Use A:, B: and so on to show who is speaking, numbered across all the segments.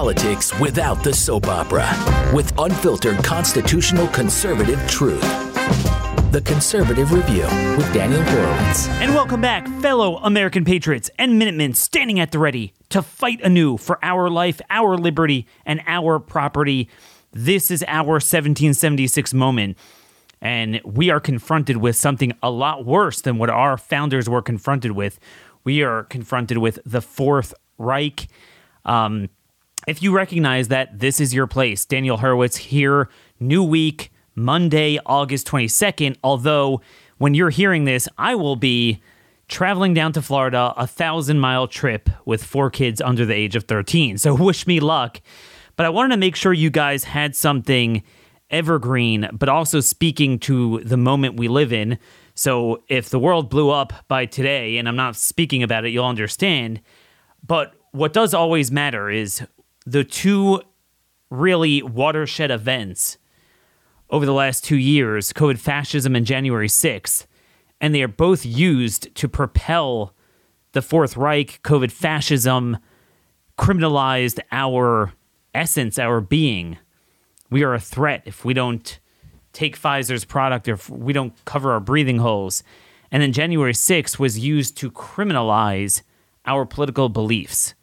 A: politics without the soap opera with unfiltered constitutional conservative truth. The Conservative Review with Daniel Horowitz.
B: And welcome back, fellow American patriots and Minutemen standing at the ready to fight anew for our life, our liberty, and our property. This is our 1776 moment. And we are confronted with something a lot worse than what our founders were confronted with. We are confronted with the Fourth Reich. Um, if you recognize that this is your place, Daniel Horowitz here, new week, Monday, August 22nd. Although, when you're hearing this, I will be traveling down to Florida, a thousand mile trip with four kids under the age of 13. So, wish me luck. But I wanted to make sure you guys had something evergreen, but also speaking to the moment we live in. So, if the world blew up by today, and I'm not speaking about it, you'll understand. But what does always matter is the two really watershed events over the last two years COVID fascism and January 6th, and they are both used to propel the Fourth Reich. COVID fascism criminalized our essence, our being. We are a threat if we don't take Pfizer's product or if we don't cover our breathing holes. And then January 6th was used to criminalize our political beliefs.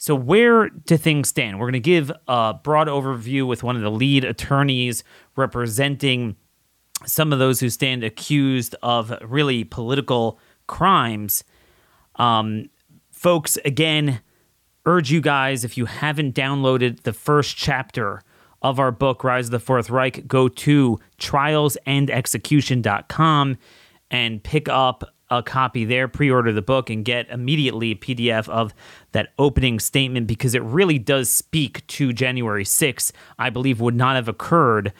B: So, where do things stand? We're going to give a broad overview with one of the lead attorneys representing some of those who stand accused of really political crimes. Um, folks, again, urge you guys, if you haven't downloaded the first chapter of our book, Rise of the Fourth Reich, go to trialsandexecution.com and pick up a copy there, pre order the book, and get immediately a PDF of that opening statement because it really does speak to January 6th. I believe would not have occurred.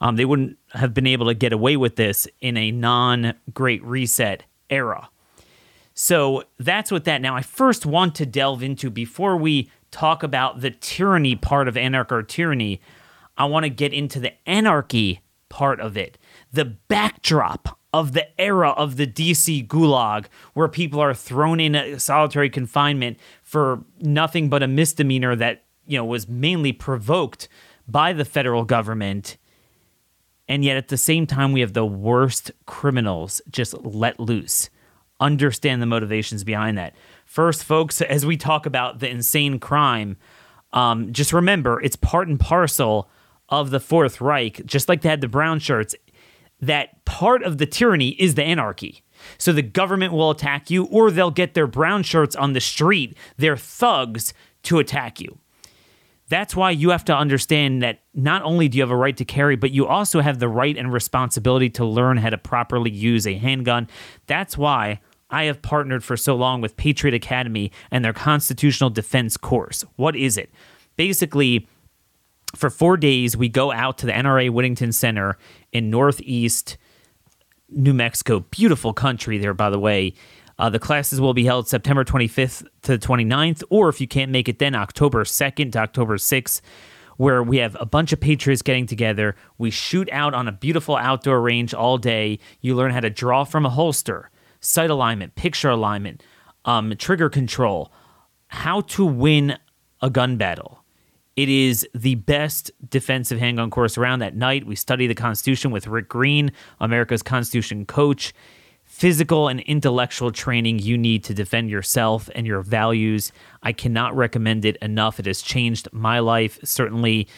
B: Um, they wouldn't have been able to get away with this in a non Great Reset era. So that's what that. Now, I first want to delve into before we talk about the tyranny part of anarcho tyranny. I want to get into the anarchy part of it, the backdrop of the era of the DC gulag, where people are thrown in solitary confinement for nothing but a misdemeanor that you know was mainly provoked by the federal government. And yet, at the same time, we have the worst criminals just let loose. Understand the motivations behind that. First, folks, as we talk about the insane crime, um, just remember it's part and parcel of the Fourth Reich. Just like they had the brown shirts, that part of the tyranny is the anarchy. So the government will attack you, or they'll get their brown shirts on the street, their thugs, to attack you. That's why you have to understand that not only do you have a right to carry, but you also have the right and responsibility to learn how to properly use a handgun. That's why I have partnered for so long with Patriot Academy and their constitutional defense course. What is it? Basically, for four days, we go out to the NRA Whittington Center in Northeast New Mexico. Beautiful country there, by the way. Uh, the classes will be held September 25th to the 29th, or if you can't make it then, October 2nd to October 6th, where we have a bunch of Patriots getting together. We shoot out on a beautiful outdoor range all day. You learn how to draw from a holster, sight alignment, picture alignment, um, trigger control, how to win a gun battle. It is the best defensive handgun course around that night. We study the Constitution with Rick Green, America's Constitution coach. Physical and intellectual training you need to defend yourself and your values. I cannot recommend it enough. It has changed my life. Certainly,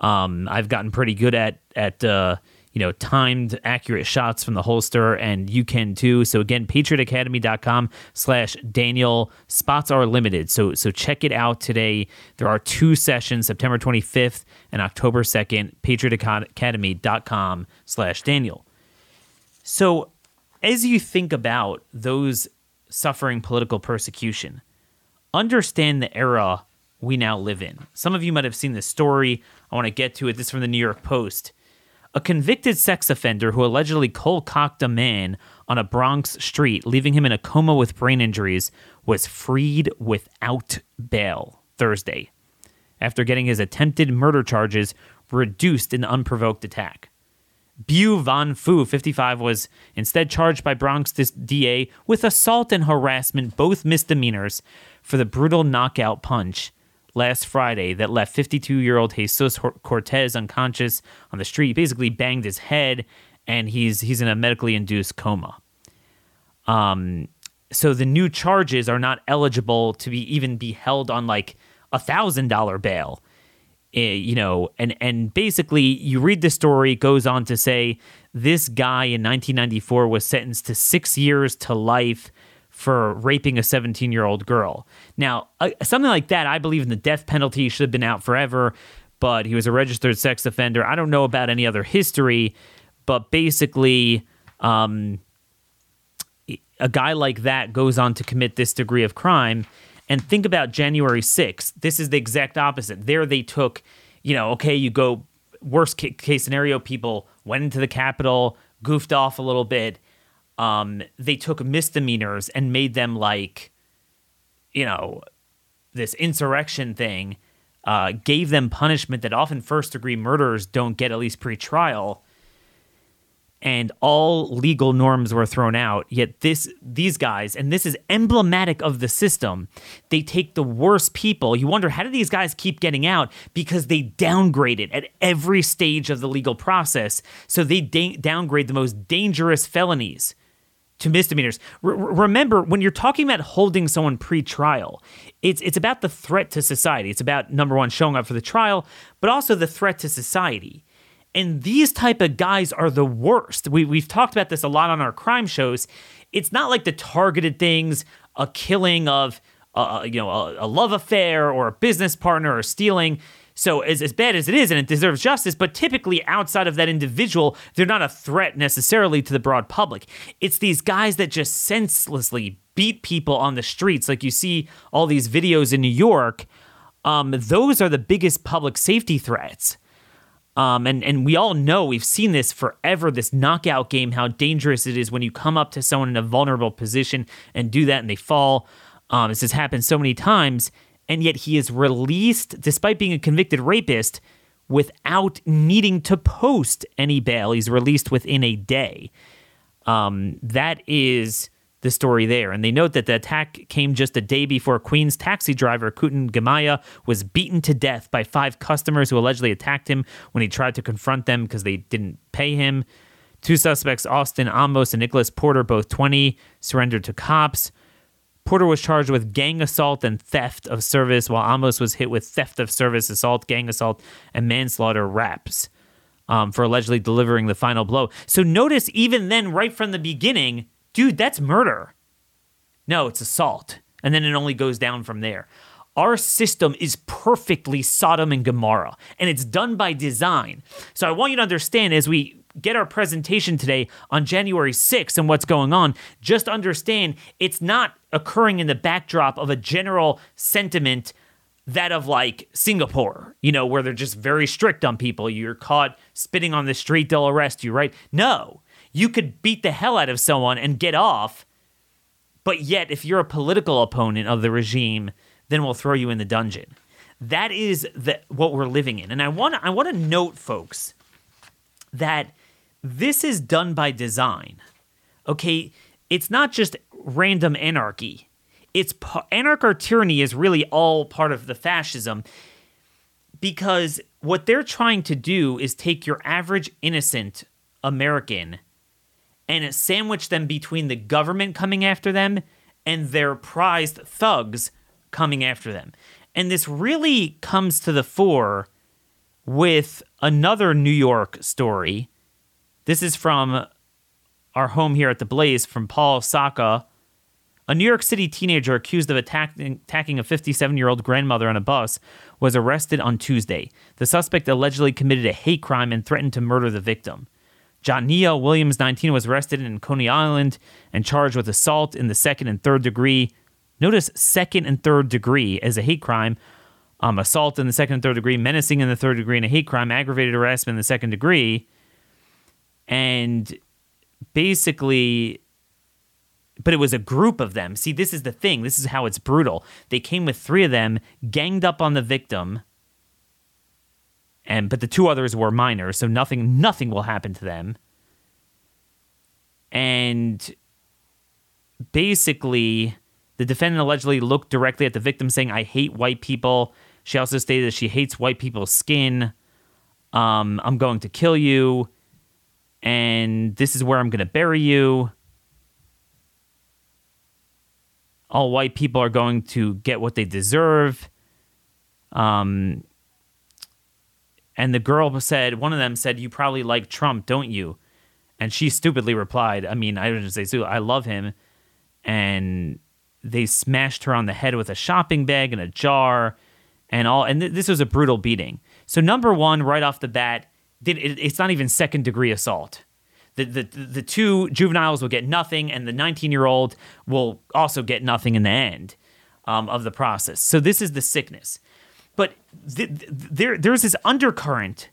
B: um, I've gotten pretty good at at uh, you know, timed accurate shots from the holster, and you can too. So again, patriotacademy.com slash Daniel. Spots are limited. So so check it out today. There are two sessions, September 25th and October 2nd, patriotacademy.com slash Daniel. So as you think about those suffering political persecution, understand the era we now live in. Some of you might have seen this story. I want to get to it. This is from the New York Post. A convicted sex offender who allegedly cold cocked a man on a Bronx street, leaving him in a coma with brain injuries, was freed without bail Thursday after getting his attempted murder charges reduced in the unprovoked attack. Bu Van Fu, 55, was instead charged by Bronx DA with assault and harassment, both misdemeanors, for the brutal knockout punch last Friday that left 52 year old Jesus Cortez unconscious on the street. He basically banged his head, and he's he's in a medically induced coma. Um, so the new charges are not eligible to be even be held on like a thousand dollar bail. Uh, you know, and and basically you read the story, goes on to say this guy in 1994 was sentenced to six years to life for raping a 17 year old girl. Now, uh, something like that, I believe in the death penalty should have been out forever, but he was a registered sex offender. I don't know about any other history, but basically, um, a guy like that goes on to commit this degree of crime. And think about January 6th. This is the exact opposite. There they took, you know, okay, you go worst case scenario, people went into the Capitol, goofed off a little bit um, they took misdemeanors and made them like, you know, this insurrection thing, uh, gave them punishment that often first degree murderers don't get, at least pre trial. And all legal norms were thrown out. Yet this, these guys, and this is emblematic of the system. They take the worst people. You wonder how do these guys keep getting out? Because they downgrade it at every stage of the legal process. So they da- downgrade the most dangerous felonies to misdemeanors. R- remember, when you're talking about holding someone pre-trial, it's it's about the threat to society. It's about number one, showing up for the trial, but also the threat to society. And these type of guys are the worst. We we've talked about this a lot on our crime shows. It's not like the targeted things, a killing of, uh, you know, a, a love affair or a business partner or stealing. So as, as bad as it is, and it deserves justice, but typically outside of that individual, they're not a threat necessarily to the broad public. It's these guys that just senselessly beat people on the streets, like you see all these videos in New York. Um, those are the biggest public safety threats. Um, and, and we all know we've seen this forever this knockout game, how dangerous it is when you come up to someone in a vulnerable position and do that and they fall. Um, this has happened so many times and yet he is released despite being a convicted rapist without needing to post any bail. He's released within a day. Um, that is the story there. And they note that the attack came just a day before Queens taxi driver Kutin Gyimah was beaten to death by five customers who allegedly attacked him when he tried to confront them because they didn't pay him. Two suspects, Austin Amos and Nicholas Porter, both 20, surrendered to cops. Porter was charged with gang assault and theft of service, while Amos was hit with theft of service, assault, gang assault, and manslaughter raps um, for allegedly delivering the final blow. So notice, even then, right from the beginning, dude, that's murder. No, it's assault. And then it only goes down from there. Our system is perfectly Sodom and Gomorrah, and it's done by design. So I want you to understand as we get our presentation today on January 6th and what's going on, just understand it's not occurring in the backdrop of a general sentiment that of like Singapore, you know, where they're just very strict on people. You're caught spitting on the street, they'll arrest you, right? No, you could beat the hell out of someone and get off. But yet, if you're a political opponent of the regime, then we'll throw you in the dungeon. That is the, what we're living in. And I want I want to note, folks, that this is done by design. Okay, it's not just random anarchy. It's anarcho tyranny is really all part of the fascism because what they're trying to do is take your average innocent American and sandwich them between the government coming after them and their prized thugs coming after them. And this really comes to the fore with another New York story this is from our home here at the Blaze from Paul Sacca. A New York City teenager accused of attacking, attacking a 57 year old grandmother on a bus was arrested on Tuesday. The suspect allegedly committed a hate crime and threatened to murder the victim. Johnia Williams, 19, was arrested in Coney Island and charged with assault in the second and third degree. Notice second and third degree as a hate crime, um, assault in the second and third degree, menacing in the third degree, and a hate crime, aggravated harassment in the second degree and basically but it was a group of them. See, this is the thing. This is how it's brutal. They came with three of them, ganged up on the victim, and but the two others were minors, so nothing nothing will happen to them. And basically, the defendant allegedly looked directly at the victim, saying, "I hate white people." She also stated that she hates white people's skin. Um, I'm going to kill you, and this is where I'm going to bury you. All white people are going to get what they deserve. Um, and the girl said, one of them said, "You probably like Trump, don't you?" And she stupidly replied, "I mean, I didn't say so. I love him." And they smashed her on the head with a shopping bag and a jar, and all. And th- this was a brutal beating. So number one, right off the bat, it's not even second degree assault. The, the, the two juveniles will get nothing, and the 19 year old will also get nothing in the end um, of the process. So this is the sickness. But th- th- there, there's this undercurrent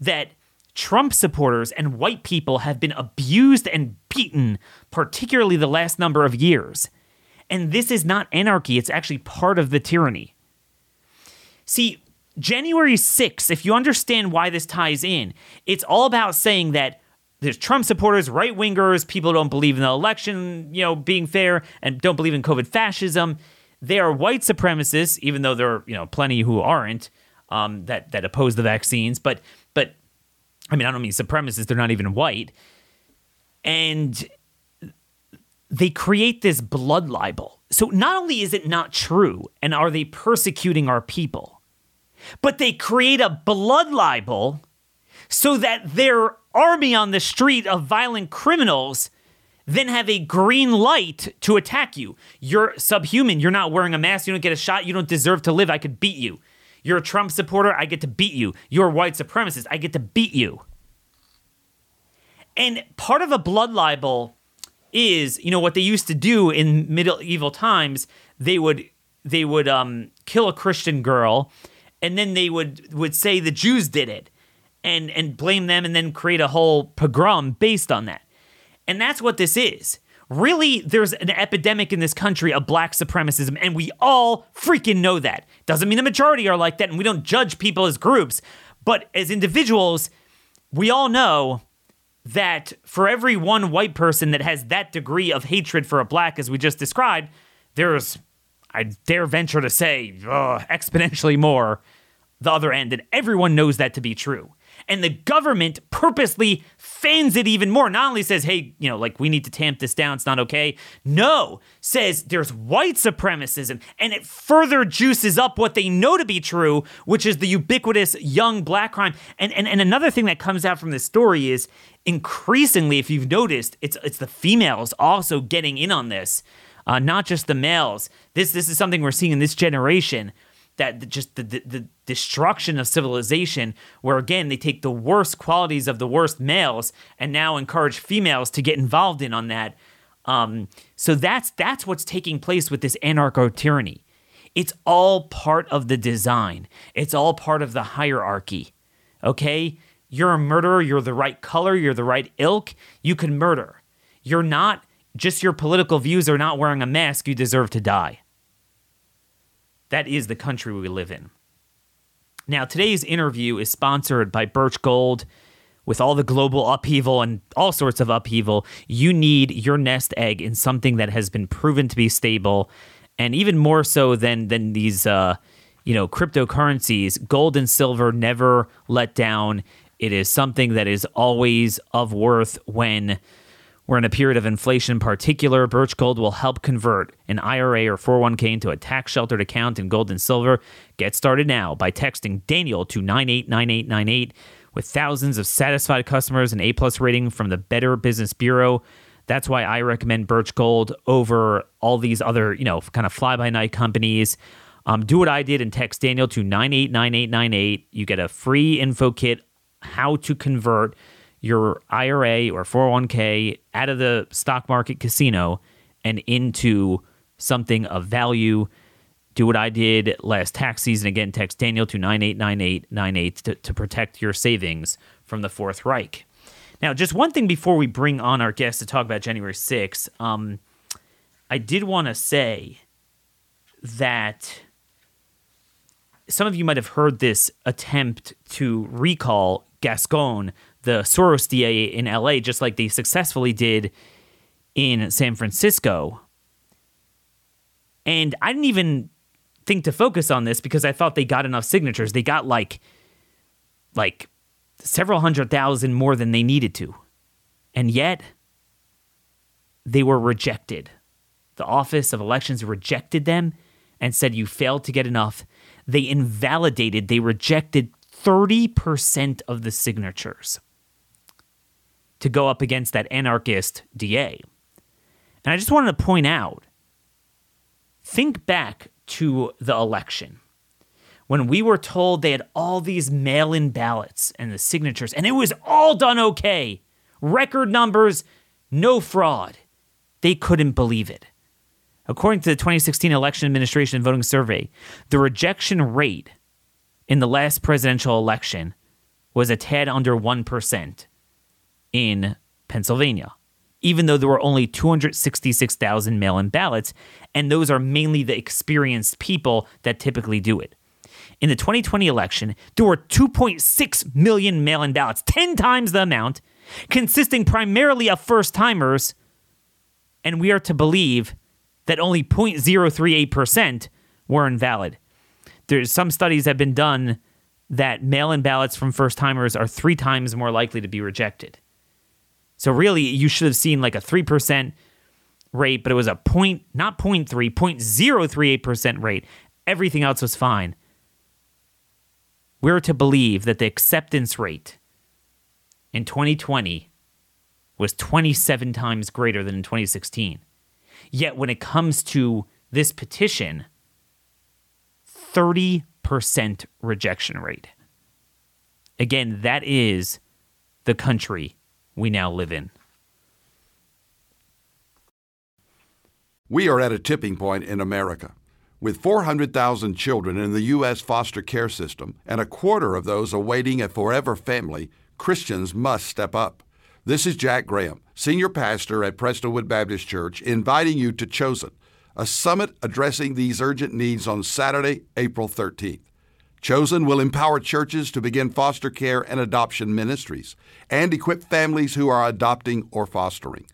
B: that Trump supporters and white people have been abused and beaten, particularly the last number of years. And this is not anarchy, it's actually part of the tyranny. See, January 6th, if you understand why this ties in, it's all about saying that there's Trump supporters, right wingers, people don't believe in the election, you know, being fair and don't believe in COVID fascism. They are white supremacists, even though there are you know plenty who aren't um, that that oppose the vaccines. But but I mean I don't mean supremacists; they're not even white, and they create this blood libel. So not only is it not true, and are they persecuting our people, but they create a blood libel so that their army on the street of violent criminals then have a green light to attack you. You're subhuman. You're not wearing a mask. You don't get a shot. You don't deserve to live. I could beat you. You're a Trump supporter. I get to beat you. You're a white supremacist. I get to beat you. And part of a blood libel is, you know, what they used to do in medieval times. They would they would um, kill a Christian girl, and then they would would say the Jews did it, and and blame them, and then create a whole pogrom based on that. And that's what this is. Really, there's an epidemic in this country of black supremacism, and we all freaking know that. Doesn't mean the majority are like that, and we don't judge people as groups. But as individuals, we all know that for every one white person that has that degree of hatred for a black, as we just described, there's, I dare venture to say, uh, exponentially more the other end. And everyone knows that to be true and the government purposely fans it even more. Not only says, hey, you know, like we need to tamp this down, it's not okay. No, says there's white supremacism, and it further juices up what they know to be true, which is the ubiquitous young black crime. And and, and another thing that comes out from this story is increasingly, if you've noticed, it's it's the females also getting in on this. Uh, not just the males. This this is something we're seeing in this generation that just the, the, the, destruction of civilization where again they take the worst qualities of the worst males and now encourage females to get involved in on that. Um, so that's that's what's taking place with this anarcho tyranny it's all part of the design. It's all part of the hierarchy okay? You're a murderer. You're the right color. You're the right ilk. You can murder. You're not just your political views are not wearing a mask you deserve to die that is the country we live in. Now, today's interview is sponsored by Birch Gold. With all the global upheaval and all sorts of upheaval, you need your nest egg in something that has been proven to be stable, and even more so than than these, uh, you know, cryptocurrencies. Gold and silver never let down. It is something that is always of worth when we're in a period of inflation in particular. Birch Gold will help convert an IRA or 401k into a tax sheltered account in gold and silver. Get started now by texting Daniel to 989898 with thousands of satisfied customers and A plus rating from the Better Business Bureau. That's why I recommend Birch Gold over all these other, you know, kind of fly by night companies. Um, do what I did and text Daniel to 989898. You get a free info kit how to convert your IRA or 401k out of the stock market casino and into something of value. Do what I did last tax season. Again, text Daniel to 989898 to, to protect your savings from the Fourth Reich. Now, just one thing before we bring on our guest to talk about January 6th, um, I did want to say that some of you might have heard this attempt to recall Gascon, the Soros DA in LA, just like they successfully did in San Francisco. And I didn't even think to focus on this because I thought they got enough signatures. They got like like several hundred thousand more than they needed to. And yet they were rejected. The Office of Elections rejected them and said you failed to get enough. They invalidated, they rejected 30% of the signatures to go up against that anarchist DA. And I just wanted to point out think back to the election when we were told they had all these mail in ballots and the signatures, and it was all done okay. Record numbers, no fraud. They couldn't believe it. According to the 2016 Election Administration Voting Survey, the rejection rate in the last presidential election was a tad under 1% in Pennsylvania, even though there were only 266,000 mail in ballots, and those are mainly the experienced people that typically do it. In the 2020 election, there were 2.6 million mail in ballots, 10 times the amount, consisting primarily of first timers, and we are to believe that only 0.038% were invalid. There's some studies have been done that mail-in ballots from first timers are 3 times more likely to be rejected. So really you should have seen like a 3% rate, but it was a point not 0.3, 0.038% rate. Everything else was fine we're to believe that the acceptance rate in 2020 was 27 times greater than in 2016. Yet when it comes to this petition, 30% rejection rate. Again, that is the country we now live in.
C: We are at a tipping point in America. With 400,000 children in the U.S. foster care system and a quarter of those awaiting a forever family, Christians must step up. This is Jack Graham, Senior Pastor at Prestonwood Baptist Church, inviting you to Chosen, a summit addressing these urgent needs on Saturday, April 13th. Chosen will empower churches to begin foster care and adoption ministries and equip families who are adopting or fostering.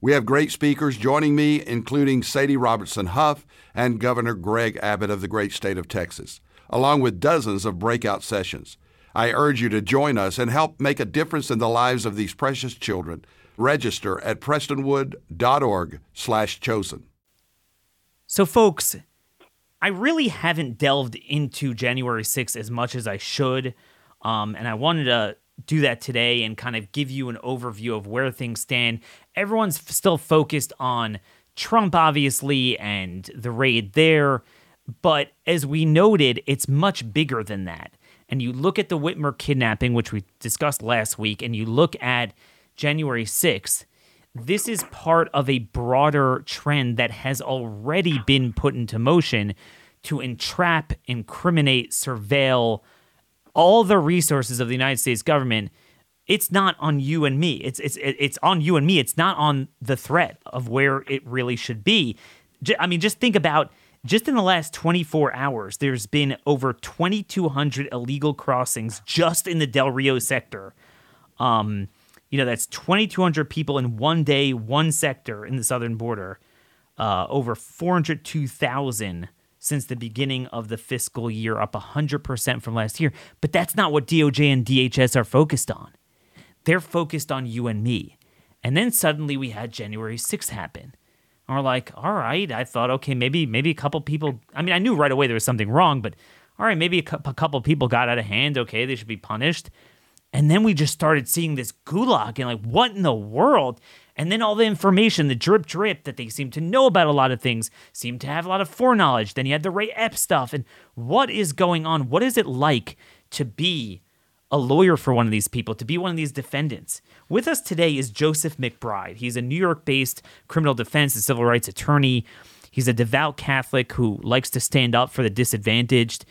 C: We have great speakers joining me, including Sadie Robertson Huff and Governor Greg Abbott of the great state of Texas, along with dozens of breakout sessions. I urge you to join us and help make a difference in the lives of these precious children. Register at prestonwood.org/chosen.
B: So folks, I really haven't delved into January 6th as much as I should. Um, and I wanted to do that today and kind of give you an overview of where things stand. Everyone's still focused on Trump, obviously, and the raid there. But as we noted, it's much bigger than that. And you look at the Whitmer kidnapping, which we discussed last week, and you look at January 6th, this is part of a broader trend that has already been put into motion to entrap, incriminate, surveil, all the resources of the United States government, it's not on you and me. It's it's it's on you and me. It's not on the threat of where it really should be. I mean, just think about just in the last 24 hours, there's been over 2,200 illegal crossings just in the Del Rio sector. Um, you know, that's 2,200 people in one day, one sector in the southern border. Uh, over 402,000 since the beginning of the fiscal year, up 100% from last year. But that's not what DOJ and DHS are focused on. They're focused on you and me. And then suddenly we had January 6th happen. And we're like, all right, I thought, okay, maybe maybe a couple people. I mean, I knew right away there was something wrong, but all right, maybe a, couple people got out of hand. Okay, they should be punished. And then we just started seeing this gulag and like, what in the world? And then all the information, the drip drip that they seem to know about a lot of things, seem to have a lot of foreknowledge. Then you had the Ray Epps stuff. And what is going on? What is it like to be a lawyer for one of these people, to be one of these defendants? With us today is Joseph McBride. He's a New York based criminal defense and civil rights attorney. He's a devout Catholic who likes to stand up for the disadvantaged.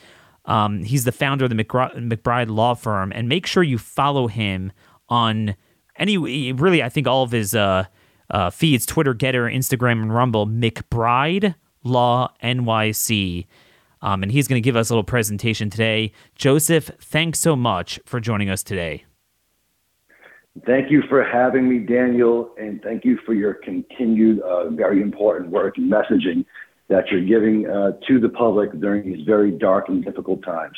B: Um, he's the founder of the McBride Law Firm. And make sure you follow him on any really I think all of his uh, uh, feeds, Twitter, Gettr, Instagram, and Rumble, McBride Law NYC. Um, and he's going to give us a little presentation today. Joseph, thanks so much for joining us today.
D: Thank you for having me, Daniel, and thank you for your continued uh, very important work and messaging that you're giving uh, to the public during these very dark and difficult times.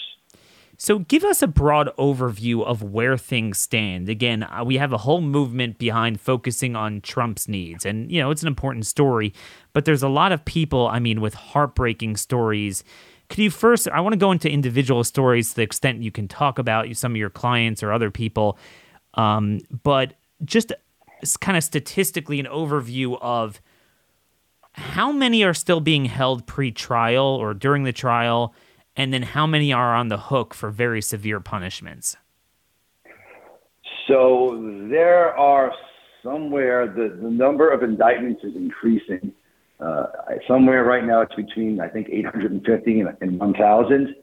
B: So, give us a broad overview of where things stand. Again, uh, we have a whole movement behind focusing on Trump's needs, and you know it's an important story. But there's a lot of people, I mean, with heartbreaking stories. Could you first? I want to go into individual stories to the extent you can talk about some of your clients or other people, um, but just kind of statistically an overview of how many are still being held pre-trial or during the trial and then how many are on the hook for very severe punishments?
D: So there are somewhere the, the number of indictments is increasing. Uh, somewhere right now it's between I think 850 and, and 1,000.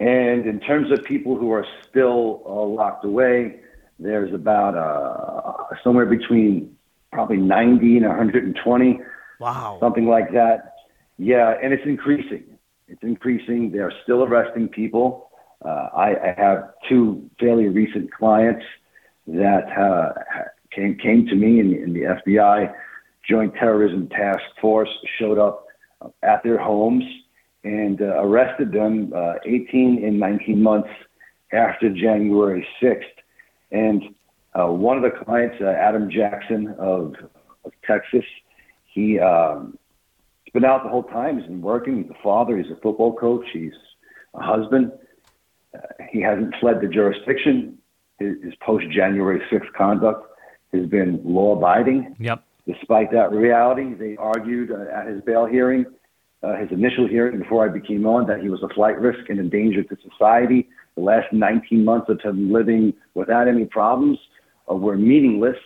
D: And in terms of people who are still uh, locked away, there's about uh, somewhere between probably 90 and 120.
B: Wow.
D: Something like that. Yeah, and it's increasing. It's increasing. They're still arresting people. Uh, I, I, have two fairly recent clients that uh, came came to me, and, and, the FBI Joint Terrorism Task Force showed up at their homes and uh, arrested them uh, 18 and 19 months after January 6th. And uh, one of the clients, uh, Adam Jackson of, of Texas, he um, been out the whole time. He's been working. He's a father. He's a football coach. He's a husband. Uh, he hasn't fled the jurisdiction. His, his post January 6th conduct has been law abiding.
B: Yep.
D: Despite that reality, they argued uh, at his bail hearing, uh, his initial hearing before I became on, that he was a flight risk and a danger to society. The last 19 months of him living without any problems uh, were meaningless.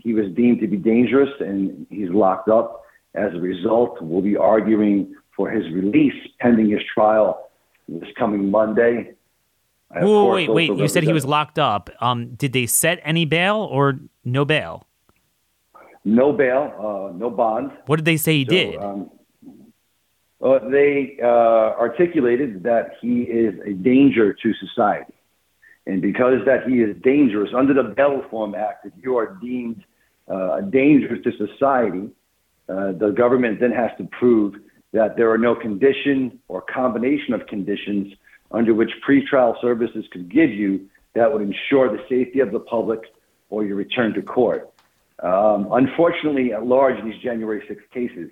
D: He was deemed to be dangerous and he's locked up as a result, we'll be arguing for his release pending his trial this coming Monday.
B: Whoa, wait, wait! You said he was locked up. Um, did they set any bail or no bail?
D: No bail, uh, no bond.
B: What did they say he so, did? Um,
D: uh, they uh, articulated that he is a danger to society, and because that he is dangerous under the Bail Reform Act, if you are deemed uh, a danger to society, uh, the government then has to prove that there are no condition or combination of conditions under which pretrial services could give you that would ensure the safety of the public or your return to court. Um, unfortunately, at large in these January 6 cases,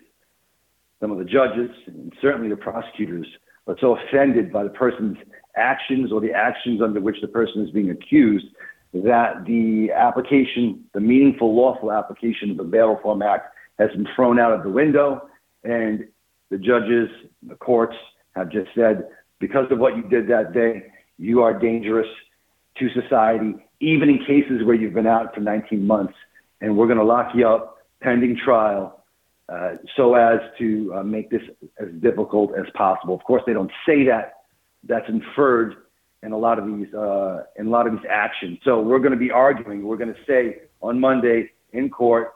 D: some of the judges and certainly the prosecutors are so offended by the person's actions or the actions under which the person is being accused that the application, the meaningful, lawful application of the Bail Reform Act has been thrown out of the window. And the judges, the courts have just said, because of what you did that day, you are dangerous to society, even in cases where you've been out for 19 months. And we're going to lock you up pending trial uh, so as to uh, make this as difficult as possible. Of course, they don't say that. That's inferred in a lot of these uh, in a lot of these actions. So we're going to be arguing. We're going to say on Monday in court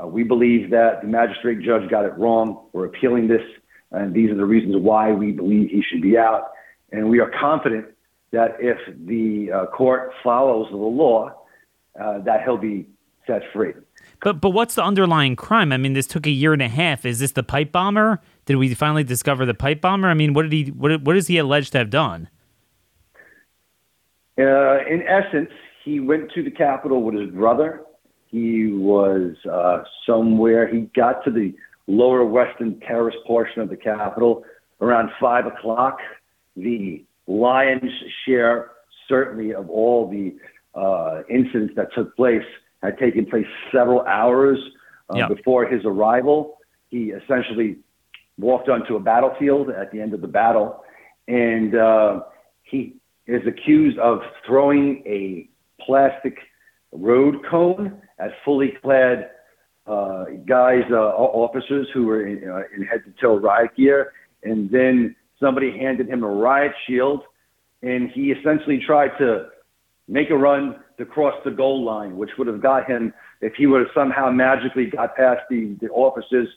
D: uh, we believe that the magistrate judge got it wrong. We're appealing this, and these are the reasons why we believe he should be out. And we are confident that if the uh, court follows the law, uh, that he'll be set free.
B: But but what's the underlying crime? I mean, this took a year and a half. Is this the pipe bomber? Did we finally discover the pipe bomber? I mean, what did he what what is he alleged to have done?
D: Uh, in essence, he went to the Capitol with his brother he was uh, somewhere. He got to the lower western terrace portion of the Capitol around five o'clock. The lion's share, certainly, of all the uh, incidents that took place had taken place several hours uh, yep. before his arrival. He essentially walked onto a battlefield at the end of the battle, and uh, he is accused of throwing a plastic road cone at fully clad uh, guys, uh, officers who were in, uh, in head to toe riot gear. And then somebody handed him a riot shield, and he essentially tried to make a run to cross the goal line, which would have got him, if he would have somehow magically got past the, the officers,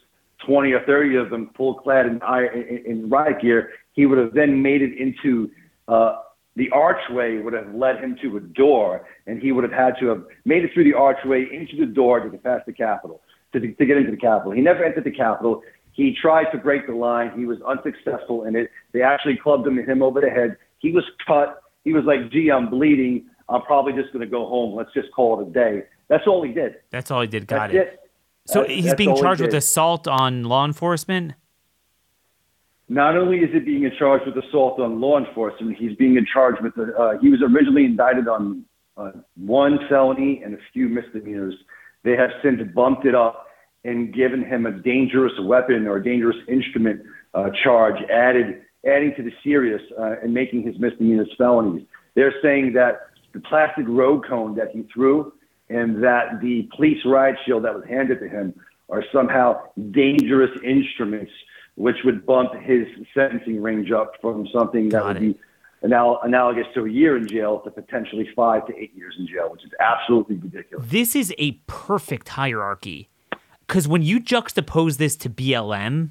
D: 20 or 30 of them full clad in, in, in riot gear, he would have then made it into uh, the archway would have led him to a door, and he would have had to have made it through the archway into the door to get past the Capitol, to, to get into the Capitol. He never entered the Capitol. He tried to break the line. He was unsuccessful in it. They actually clubbed him, him over the head. He was cut. He was like, gee, I'm bleeding. I'm probably just going to go home. Let's just call it a day. That's all he did.
B: That's all he did. Got
D: That's
B: it.
D: it.
B: So
D: That-
B: he's being
D: all he
B: charged with assault on law enforcement.
D: Not only is he being charged with assault on law enforcement, he's being charged with the. Uh, he was originally indicted on uh, one felony and a few misdemeanors. They have since bumped it up and given him a dangerous weapon or dangerous instrument uh, charge, added adding to the serious uh, and making his misdemeanors felonies. They're saying that the plastic road cone that he threw and that the police riot shield that was handed to him are somehow dangerous instruments, which would bump his sentencing range up from something that
B: Got
D: would
B: it.
D: be anal- analogous to a year in jail to potentially five to eight years in jail, which is absolutely ridiculous.
B: This is a perfect hierarchy because when you juxtapose this to BLM,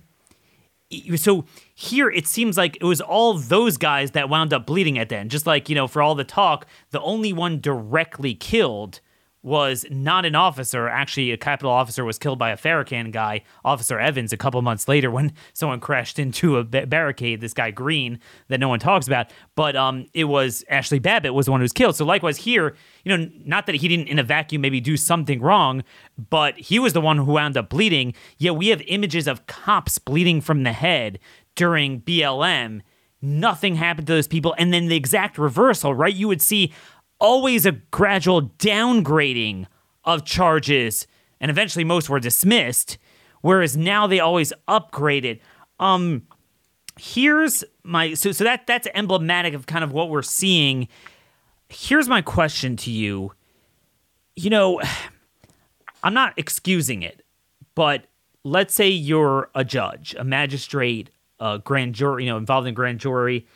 B: so here it seems like it was all those guys that wound up bleeding at the end. Just like, you know, for all the talk, the only one directly killed was not an officer. Actually, a Capitol officer was killed by a Farrakhan guy, Officer Evans, a couple months later when someone crashed into a barricade. This guy Green that no one talks about, but um, it was Ashley Babbitt was the one who was killed. So likewise here, you know, not that he didn't in a vacuum maybe do something wrong, but he was the one who wound up bleeding. Yet we have images of cops bleeding from the head during BLM. Nothing happened to those people, and then the exact reversal, right? You would see always a gradual downgrading of charges, and eventually most were dismissed, whereas now they always upgraded. Um, here's my so so that that's emblematic of kind of what we're seeing. Here's my question to you. You know, I'm not excusing it, but let's say you're a judge, a magistrate, a grand jury, you know, involved in grand jury.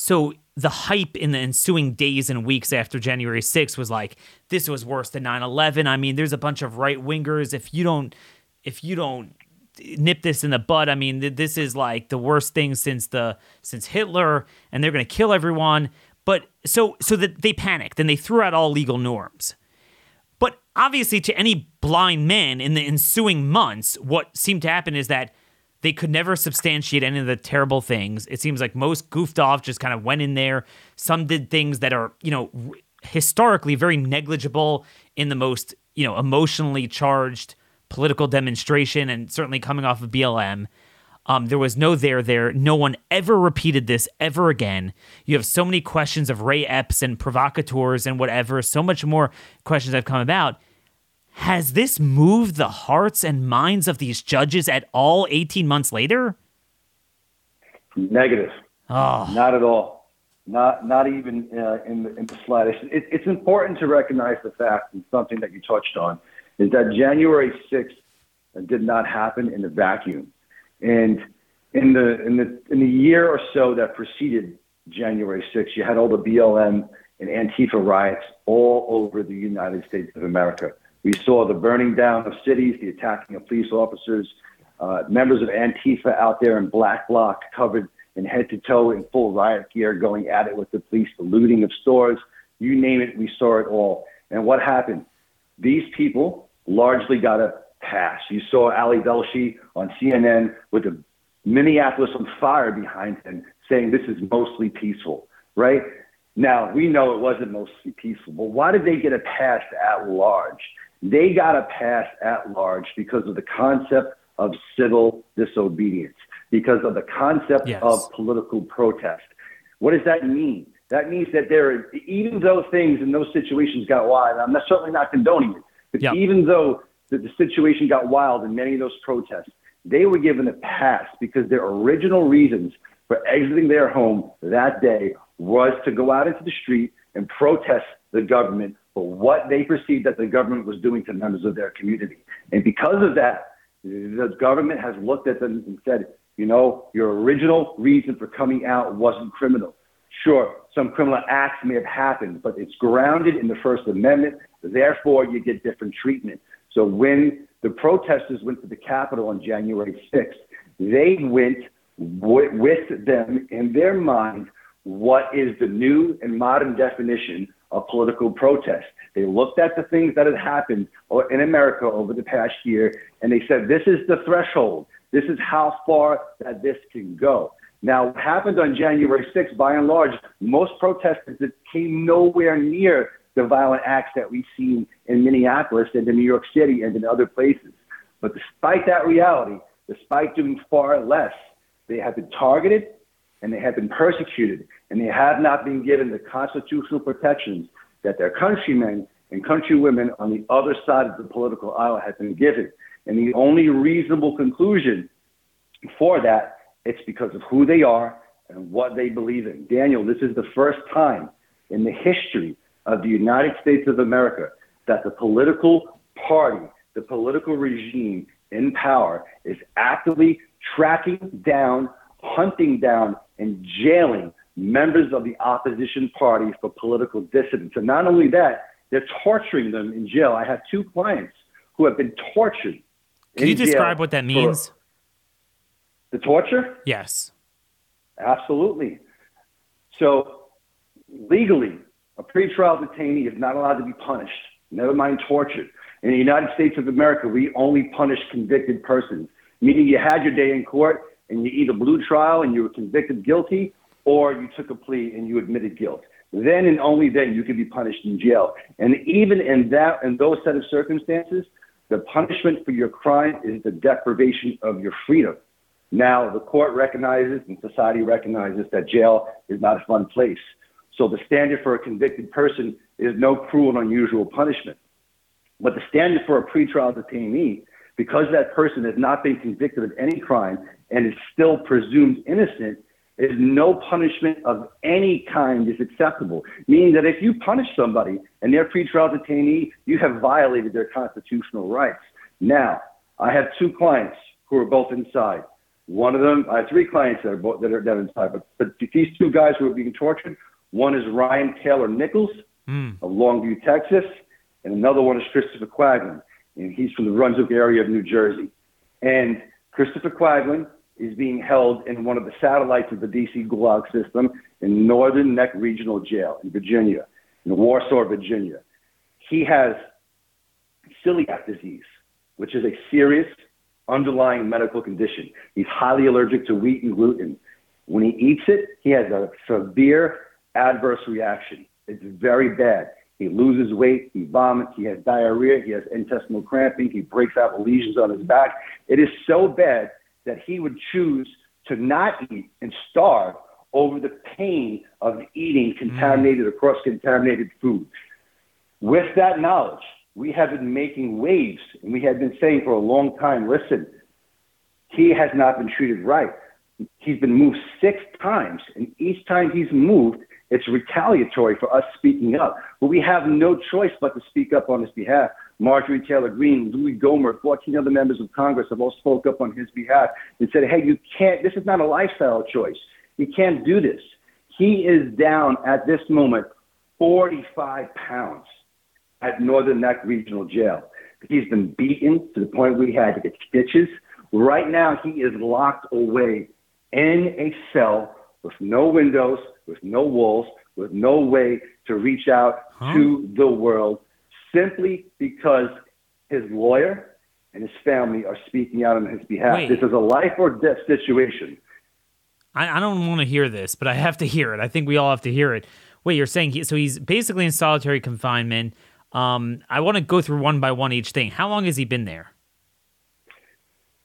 B: So the hype in the ensuing days and weeks after January 6th was like, this was worse than 9/11. I mean, there's a bunch of right wingers. If you don't, if you don't nip this in the bud, I mean, th- this is like the worst thing since the since Hitler, and they're gonna kill everyone. But so so that they panicked and they threw out all legal norms. But obviously, to any blind man in the ensuing months, what seemed to happen is that they could never substantiate any of the terrible things. It seems like most goofed off, just kind of went in there. Some did things that are, you know, historically very negligible in the most, you know, emotionally charged political demonstration, and certainly coming off of BLM. Um, there was no there there. No one ever repeated this ever again. You have so many questions of Ray Epps and provocateurs and whatever. So much more questions have come about. Has this moved the hearts and minds of these judges at all 18 months later?
D: Negative.
B: Oh,
D: Not at all. Not not even uh, in, the, in the slightest. It, it's important to recognize the fact, and something that you touched on, is that January 6th did not happen in a vacuum. And in the in the in the year or so that preceded January 6th, you had all the BLM and Antifa riots all over the United States of America. We saw the burning down of cities, the attacking of police officers, uh, members of Antifa out there in black bloc covered in head to toe in full riot gear going at it with the police, the looting of stores, you name it, we saw it all. And what happened? These people largely got a pass. You saw Ali Velshi on CNN with the Minneapolis on fire behind him saying this is mostly peaceful, right? Now, we know it wasn't mostly peaceful, but why did they get a pass at large? They got a pass at large because of the concept of civil disobedience, because of the concept
B: Yes.
D: of political protest. What does that mean? That means that there, even though things in those situations got wild, I'm not, certainly not condoning it, but
B: Yeah.
D: even though the, the situation got wild in many of those protests, they were given a pass because their original reasons for exiting their home that day was to go out into the street and protest the government for what they perceived that the government was doing to members of their community. And because of that, the government has looked at them and said, you know, your original reason for coming out wasn't criminal. Sure, some criminal acts may have happened, but it's grounded in the First Amendment. Therefore, you get different treatment. So when the protesters went to the Capitol on January 6th, they went with them in their mind what is the new and modern definition of political protest. They looked at the things that had happened in America over the past year and they said, this is the threshold. This is how far that this can go. Now, what happened on January 6th, by and large, most protesters came nowhere near the violent acts that we've seen in Minneapolis and in New York City and in other places. But despite that reality, despite doing far less, they have been targeted and they have been persecuted and they have not been given the constitutional protections that their countrymen and countrywomen on the other side of the political aisle have been given. And the only reasonable conclusion for that, it's because of who they are and what they believe in. Daniel, this is the first time in the history of the United States of America that the political party, the political regime in power is actively tracking down, hunting down, and jailing members of the opposition party for political dissidence. And not only that, they're torturing them in jail. I have two clients who have been tortured.
B: Can you describe what that means?
D: The torture?
B: Yes.
D: Absolutely. So, legally, a pretrial detainee is not allowed to be punished, never mind tortured. In the United States of America, we only punish convicted persons, meaning you had your day in court and you either blew trial and you were convicted guilty or you took a plea and you admitted guilt. Then and only then you can be punished in jail. And even in that in those set of circumstances, the punishment for your crime is the deprivation of your freedom. Now the court recognizes and society recognizes that jail is not a fun place. So the standard for a convicted person is no cruel and unusual punishment. But the standard for a pretrial detainee, because that person has not been convicted of any crime and is still presumed innocent, is no punishment of any kind is acceptable. Meaning that if you punish somebody and they're pretrial detainee, you have violated their constitutional rights. Now, I have two clients who are both inside. One of them, I have three clients that are both that are, that are inside, but, but these two guys who are being tortured, one is Ryan Taylor Nichols mm. of Longview, Texas, and another one is Christopher Quaglin, and he's from the Brunswick area of New Jersey. And Christopher Quaglin is being held in one of the satellites of the DC Gulag system in Northern Neck Regional Jail in Virginia, in Warsaw, Virginia. He has celiac disease, which is a serious underlying medical condition. He's highly allergic to wheat and gluten. When he eats it, he has a severe adverse reaction. It's very bad. He loses weight, he vomits, he has diarrhea, he has intestinal cramping, he breaks out lesions on his back. It is so bad that he would choose to not eat and starve over the pain of eating contaminated mm. or cross contaminated food. With that knowledge, we have been making waves and we have been saying for a long time listen, he has not been treated right. He's been moved six times, and each time he's moved, it's retaliatory for us speaking up. But we have no choice but to speak up on his behalf. Marjorie Taylor Greene, Louie Gohmert, 14 other members of Congress have all spoke up on his behalf and said, hey, you can't, this is not a lifestyle choice. You can't do this. He is down at this moment 45 pounds at Northern Neck Regional Jail. He's been beaten to the point where he had to get stitches. Right now, he is locked away in a cell with no windows, with no walls, with no way to reach out huh? to the world simply because his lawyer and his family are speaking out on his behalf. Wait. This is a life or death situation.
B: I, I don't want to hear this, but I have to hear it. I think we all have to hear it. Wait, you're saying he, so he's basically in solitary confinement. Um, I want to go through one by one each thing. How long has he been there?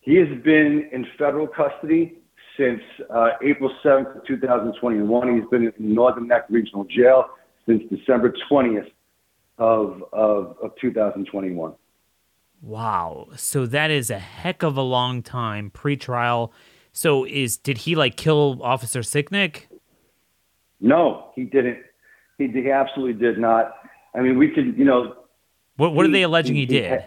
D: He has been in federal custody since uh, April 7th, 2021. He's been in Northern Neck Regional Jail since December 20th, of, of, of 2021.
B: Wow. So that is a heck of a long time pre-trial. So is did he like kill Officer Sicknick?
D: No, he didn't. He, he absolutely did not. I mean, we could, you know.
B: What What he, are they alleging he, he did?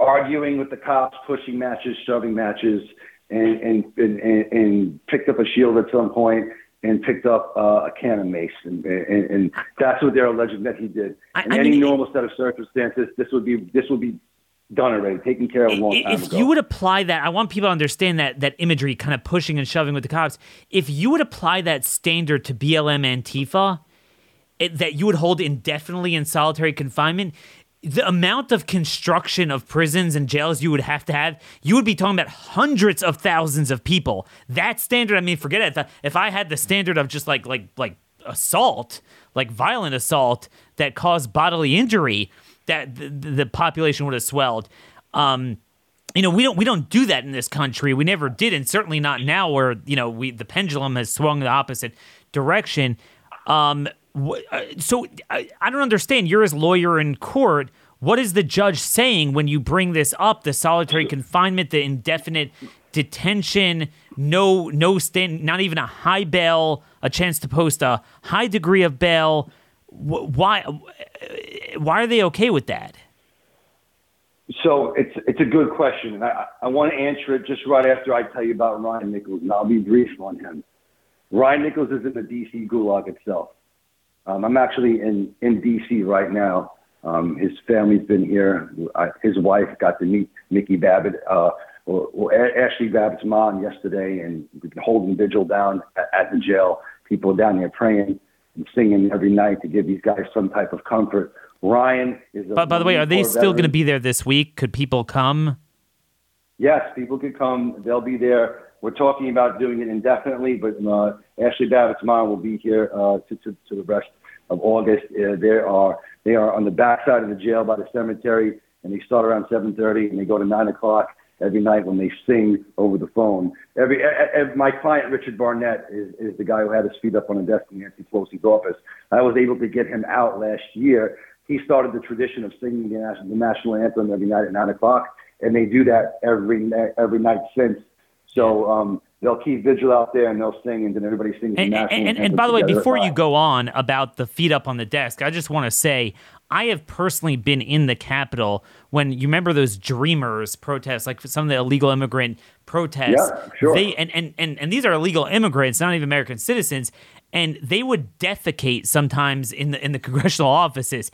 D: arguing with the cops, pushing matches, shoving matches, and and, and and picked up a shield at some point and picked up uh, a can of mace, and, and, and, that's what they're alleging that he did. In I any mean, normal set of circumstances, this would be this would be done already, taken care of a long time
B: if
D: ago.
B: you would apply that, I want people to understand that that imagery, kind of pushing and shoving with the cops. If you would apply that standard to BLM Antifa, it, that you would hold indefinitely in solitary confinement, the amount of construction of prisons and jails you would have to have, you would be talking about hundreds of thousands of people. That standard, I mean, forget it. If I had the standard of just like like like assault, like violent assault that caused bodily injury, that the, the population would have swelled. Um, you know, we don't we don't do that in this country. We never did, and certainly not now, where you know we the pendulum has swung the opposite direction. Um, Uh, so I, I don't understand. You're his lawyer in court. What is the judge saying when you bring this up? The solitary confinement, the indefinite detention, no no stand, not even a high bail, a chance to post a high degree of bail. Why uh, why are they okay with that?
D: So it's it's a good question, and I, I want to answer it just right after I tell you about Ryan Nichols, and I'll be brief on him. Ryan Nichols is in the D.C. Gulag itself. Um, I'm actually in in D.C. right now. Um, his family's been here. I, his wife got to meet Mickey Babbitt, uh, or, or Ashley Babbitt's mom yesterday, and we've been holding vigil down at, at the jail. People down there praying and singing every night to give these guys some type of comfort Ryan is.
B: But by the way, are they still going to be there this week? Could people come?
D: Yes, people could come. They'll be there. We're talking about doing it indefinitely, but uh, Ashley Babbitt's mom will be here uh, to, to, to the rest of August. Uh, they are they are on the backside of the jail by the cemetery, and they start around 7:30 and they go to 9 o'clock every night when they sing over the phone. Every, every my client Richard Barnett is, is the guy who had his feet up on the desk in Nancy Pelosi's office. I was able to get him out last year he started the tradition of singing the national, the national anthem every night at nine o'clock, and they do that every every night since. So um, they'll keep vigil out there and they'll sing, and then everybody sings
B: and,
D: national
B: and. And, by the way, before you go on about the feet up on the desk, I just want to say I have personally been in the Capitol when you remember those Dreamers protests, like some of the illegal immigrant protests.
D: Yeah, sure.
B: They and, and, and, and these are illegal immigrants, not even American citizens and they would defecate sometimes in the in the congressional offices.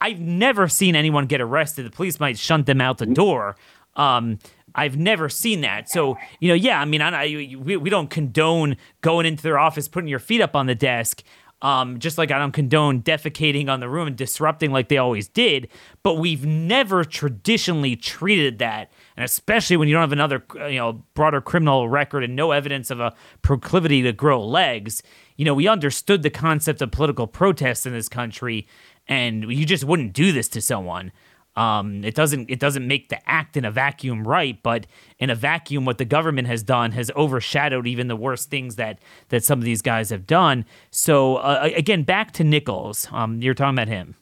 B: I've never seen anyone get arrested. The police might shunt them out the door. Um, I've never seen that. So you know, yeah, I mean, I, we we don't condone going into their office, putting your feet up on the desk. Um, just like I don't condone defecating on the room and disrupting like they always did, but we've never traditionally treated that, and especially when you don't have another, you know, broader criminal record and no evidence of a proclivity to grow legs you know, we understood the concept of political protest in this country, and you just wouldn't do this to someone. Um, it doesn't it doesn't make the act in a vacuum right, but in a vacuum, what the government has done has overshadowed even the worst things that that some of these guys have done. So uh, again, back to Nichols. Um, you're talking about him.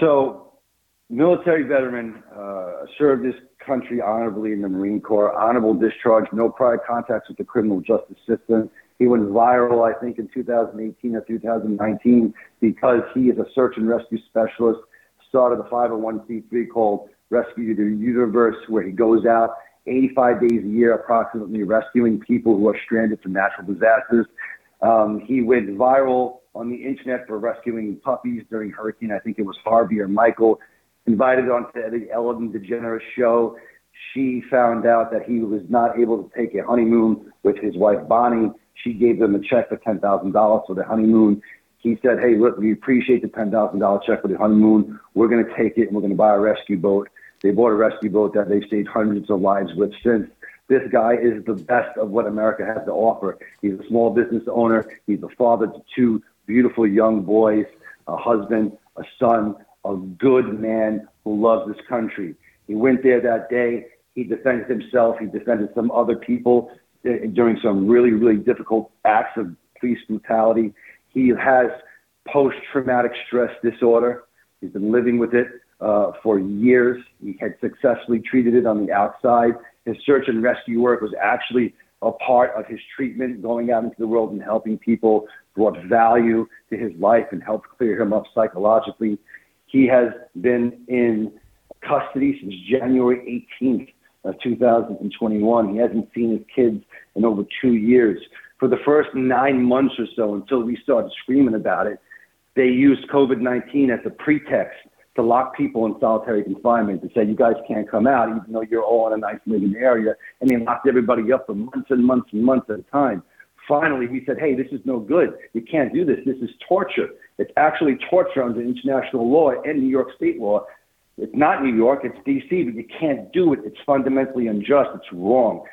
D: So, military veteran, uh, served his country honorably in the Marine Corps, honorable discharge, no prior contacts with the criminal justice system. He went viral, I think, in 2018 or 2019 because he is a search and rescue specialist. Started a 501c3 called Rescue the Universe, where he goes out 85 days a year, approximately, rescuing people who are stranded from natural disasters. Um, he went viral on the internet for rescuing puppies during Hurricane. I think it was Harvey or Michael. Invited on to the Ellen DeGeneres show. She found out that he was not able to take a honeymoon with his wife Bonnie she gave them a check for ten thousand dollars for the honeymoon. He said, "Hey, look, we appreciate the ten thousand dollar check for the honeymoon. We're going to take it and we're going to buy a rescue boat." They bought a rescue boat that they've saved hundreds of lives with since. This guy is the best of what America has to offer. He's a small business owner. He's a father to two beautiful young boys, a husband, a son, a good man who loves this country. He went there that day. He defended himself. He defended some other people eh, during some really, really difficult acts of police brutality. He has post traumatic stress disorder. He's been living with it uh, for years. He had successfully treated it on the outside. His search and rescue work was actually a part of his treatment, going out into the world and helping people, brought value to his life and helped clear him up psychologically. He has been in custody since January 18th of 2021. He hasn't seen his kids in over two years. For the first nine months or so, until we started screaming about it, they used COVID 19 as a pretext to lock people in solitary confinement to say, you guys can't come out, even though you're all in a nice living area. And they locked everybody up for months and months and months at a time. finally we said, hey, this is no good. You can't do this. This is torture. It's actually torture under international law and New York state law. It's not New York, it's D.C., but you can't do it. It's fundamentally unjust. It's wrong.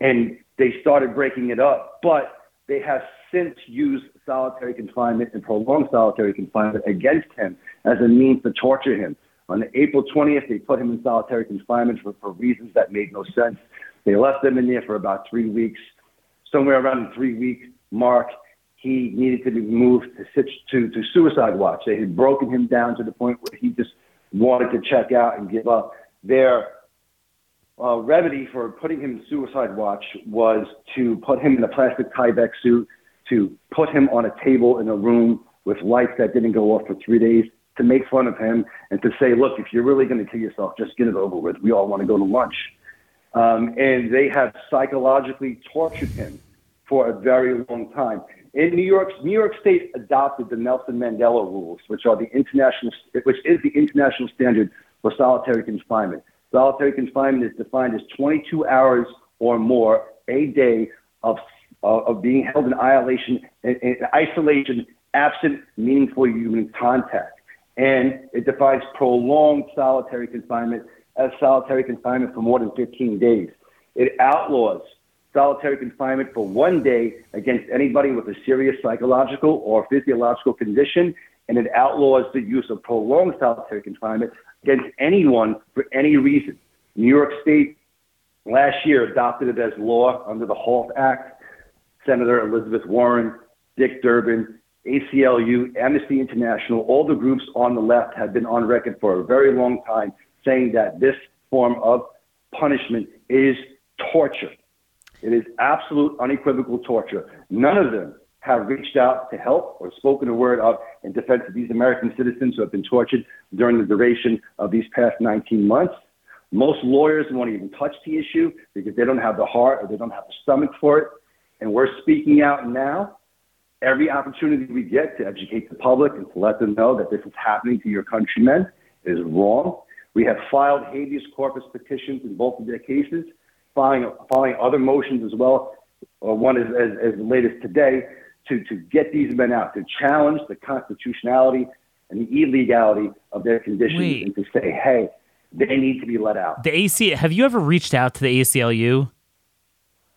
D: And they started breaking it up. But they have since used solitary confinement and prolonged solitary confinement against him as a means to torture him. On April 20th, they put him in solitary confinement for, for reasons that made no sense. They left him in there for about three weeks. Somewhere around the three week mark, he needed to be moved to, to, to suicide watch. They had broken him down to the point where he just wanted to check out and give up. Their uh, remedy for putting him in suicide watch was to put him in a plastic Tyvek suit, to put him on a table in a room with lights that didn't go off for three days, to make fun of him, and to say, look, if you're really going to kill yourself, just get it over with. We all want to go to lunch. Um, and they have psychologically tortured him for a very long time. In New York, New York State adopted the Nelson Mandela rules, which are the international, which is the international standard for solitary confinement. Solitary confinement is defined as 22 hours or more a day of uh, of being held in isolation, in, in isolation, absent meaningful human contact, and it defines prolonged solitary confinement as solitary confinement for more than 15 days. It outlaws solitary confinement for one day against anybody with a serious psychological or physiological condition, and it outlaws the use of prolonged solitary confinement against anyone for any reason. New York State last year adopted it as law under the HALT Act. Senator Elizabeth Warren, Dick Durbin, ACLU, Amnesty International, all the groups on the left have been on record for a very long time saying that this form of punishment is torture. It is absolute, unequivocal torture. None of them have reached out to help or spoken a word of in defense of these American citizens who have been tortured during the duration of these past 19 months. Most lawyers won't even touch the issue because they don't have the heart or they don't have the stomach for it. And we're speaking out now. Every opportunity we get to educate the public and to let them know that this is happening to your countrymen is wrong. We have filed habeas corpus petitions in both of their cases filing, filing other motions as well, or one as, as, as late as today, to, to get these men out, to challenge the constitutionality and the illegality of their conditions, Wait. and to say, hey, they need to be let out.
B: The AC, have you ever reached out to the ACLU?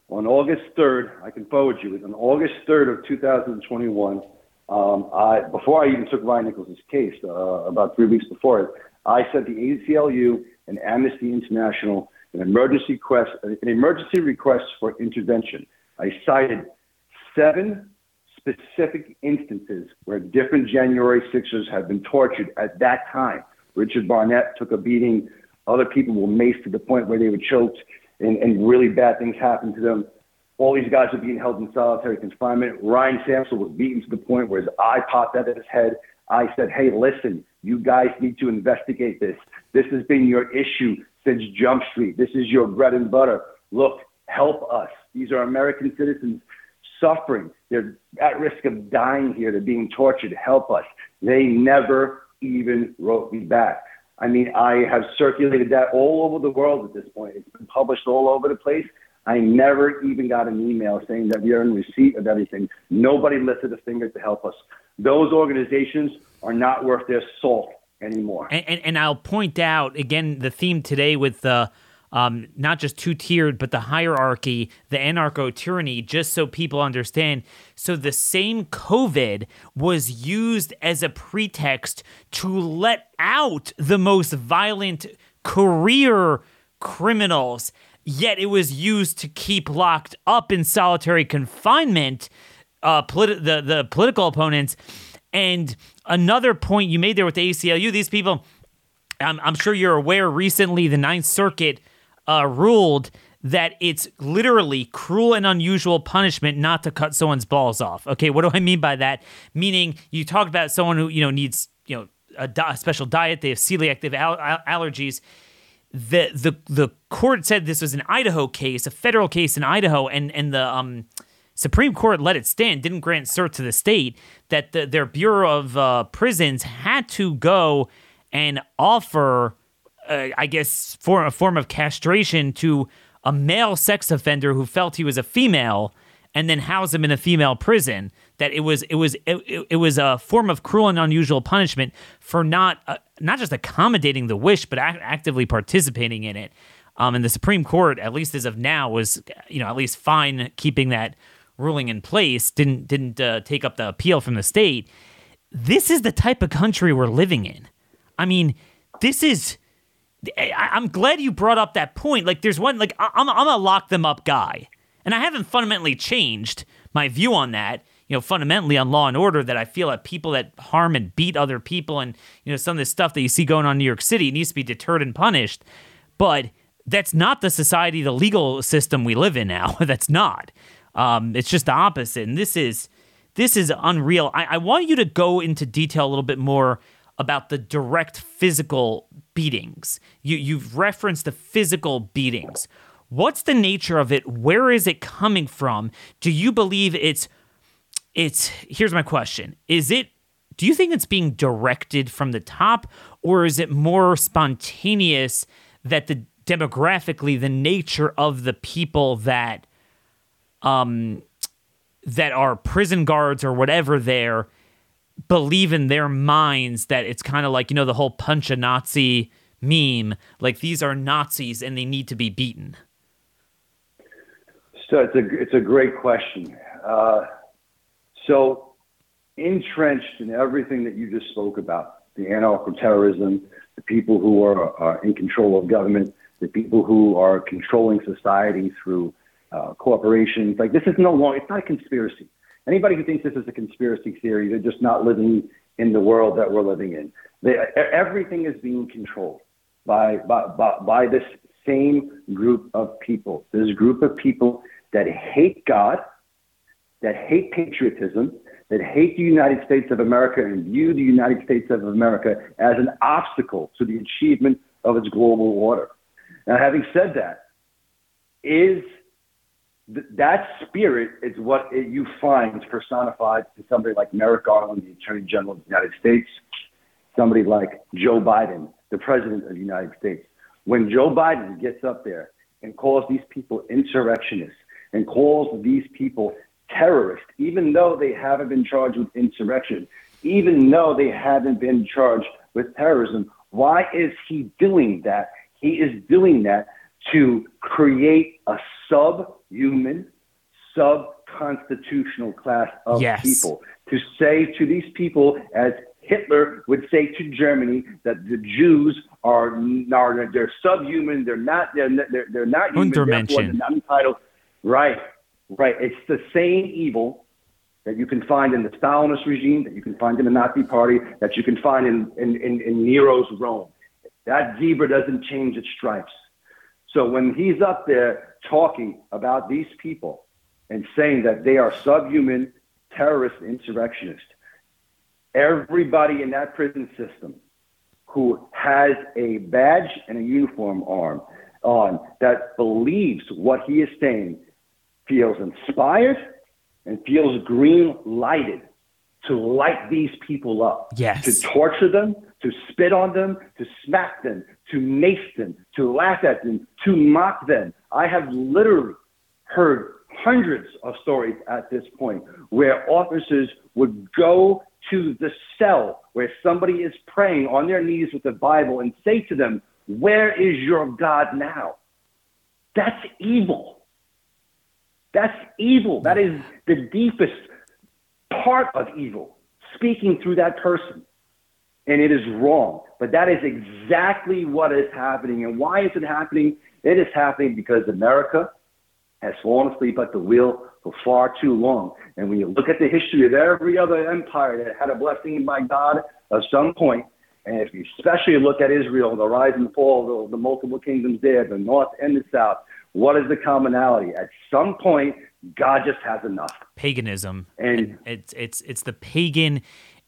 D: On August 3rd, I can forward you. On August 3rd of 2021, um, I, before I even took Ryan Nichols' case, uh, about three weeks before it, I sent the ACLU and Amnesty International an emergency request, an emergency request for intervention. I cited seven specific instances where different January Sixers have been tortured at that time. Richard Barnett took a beating. Other people were maced to the point where they were choked, and, and really bad things happened to them. All these guys are being held in solitary confinement. Ryan Samsel was beaten to the point where his eye popped out of his head. I said, hey, listen, you guys need to investigate this. This has been your issue since Jump Street. This is your bread and butter. Look, help us. These are American citizens suffering. They're at risk of dying here. They're being tortured. Help us. They never even wrote me back. I mean, I have circulated that all over the world at this point. It's been published all over the place. I never even got an email saying that we are in receipt of everything. Nobody lifted a finger to help us. Those organizations are not worth their salt anymore.
B: And, and, and I'll point out again the theme today with the um, not just two tiered, but the hierarchy, the anarcho tyranny, just so people understand. So the same COVID was used as a pretext to let out the most violent career criminals, yet it was used to keep locked up in solitary confinement uh, politi- the, the political opponents. And another point you made there with the ACLU, these people, I'm, I'm sure you're aware recently the Ninth Circuit uh, ruled that it's literally cruel and unusual punishment not to cut someone's balls off. Okay, what do I mean by that? Meaning you talk about someone who you know needs you know a, di- a special diet, they have celiac, they have al- allergies. The the the court said this was an Idaho case, a federal case in Idaho, and and the um Supreme Court let it stand, didn't grant cert to the state, that the, their Bureau of uh, Prisons had to go and offer, uh, I guess, for a form of castration to a male sex offender who felt he was a female and then house him in a female prison. That it was it was it, it was a form of cruel and unusual punishment for not uh, not just accommodating the wish, but act- actively participating in it. Um, and the Supreme Court, at least as of now, was you know at least fine keeping that ruling in place. Didn't didn't uh, take up the appeal from the state. This is the type of country we're living in. I mean, this is I, am glad you brought up that point. Like, there's one, like, I'm, I'm a lock them up guy. And I haven't fundamentally changed my view on that, you know, fundamentally on law and order that I feel that people that harm and beat other people and, you know, some of this stuff that you see going on in New York City needs to be deterred and punished. But that's not the society, the legal system we live in now. that's not. Um, it's just the opposite. And this is, this is unreal. I, I want you to go into detail a little bit more about the direct physical beatings. You you've referenced the physical beatings. What's the nature of it? Where is it coming from? Do you believe it's it's here's my question. Is it do you think it's being directed from the top or is it more spontaneous that the demographically the nature of the people that um that are prison guards or whatever there believe in their minds that it's kind of like you know the whole punch a Nazi meme. Like these are Nazis and they need to be beaten.
D: So it's a it's a great question. Uh, so entrenched in everything that you just spoke about, the anarcho-terrorism, the people who are, are in control of government, the people who are controlling society through uh, corporations. Like this is no longer it's not a conspiracy. Anybody who thinks this is a conspiracy theory, they're just not living in the world that we're living in. They, everything is being controlled by, by, by, by this same group of people. This group of people that hate God, that hate patriotism, that hate the United States of America and view the United States of America as an obstacle to the achievement of its global order. Now, having said that, is th- that spirit is what it, you find personified to somebody like Merrick Garland, the Attorney General of the United States, somebody like Joe Biden, the President of the United States. When Joe Biden gets up there and calls these people insurrectionists and calls these people terrorists, even though they haven't been charged with insurrection, even though they haven't been charged with terrorism, why is he doing that? He is doing that to create a subhuman, sub-constitutional class of
B: yes.
D: people. To say to these people, as Hitler would say to Germany, that the Jews are, are they're subhuman, they're not, they're, they're, they're not human, they're not entitled. Right, right. It's the same evil that you can find in the Stalinist regime, that you can find in the Nazi Party, that you can find in, in, in, in Nero's Rome. That zebra doesn't change its stripes. So when he's up there talking about these people and saying that they are subhuman terrorist insurrectionists, everybody in that prison system who has a badge and a uniform arm on that believes what he is saying feels inspired and feels green lighted to light these people up,
B: yes.
D: to torture them, to spit on them, to smack them, to mace them, to laugh at them, to mock them. I have literally heard hundreds of stories at this point where officers would go to the cell where somebody is praying on their knees with the Bible and say to them, Where is your God now? That's evil. That's evil. That is the deepest part of evil, speaking through that person and it is wrong. But that is exactly what is happening. And why is it happening? It is happening because America has fallen asleep at the wheel for far too long. And when you look at the history of every other empire that had a blessing by God at some point, and if you especially look at Israel, the rise and fall of the multiple kingdoms there, the north and the south, what is the commonality? At some point, God just has enough.
B: Paganism, and it's it's it's the pagan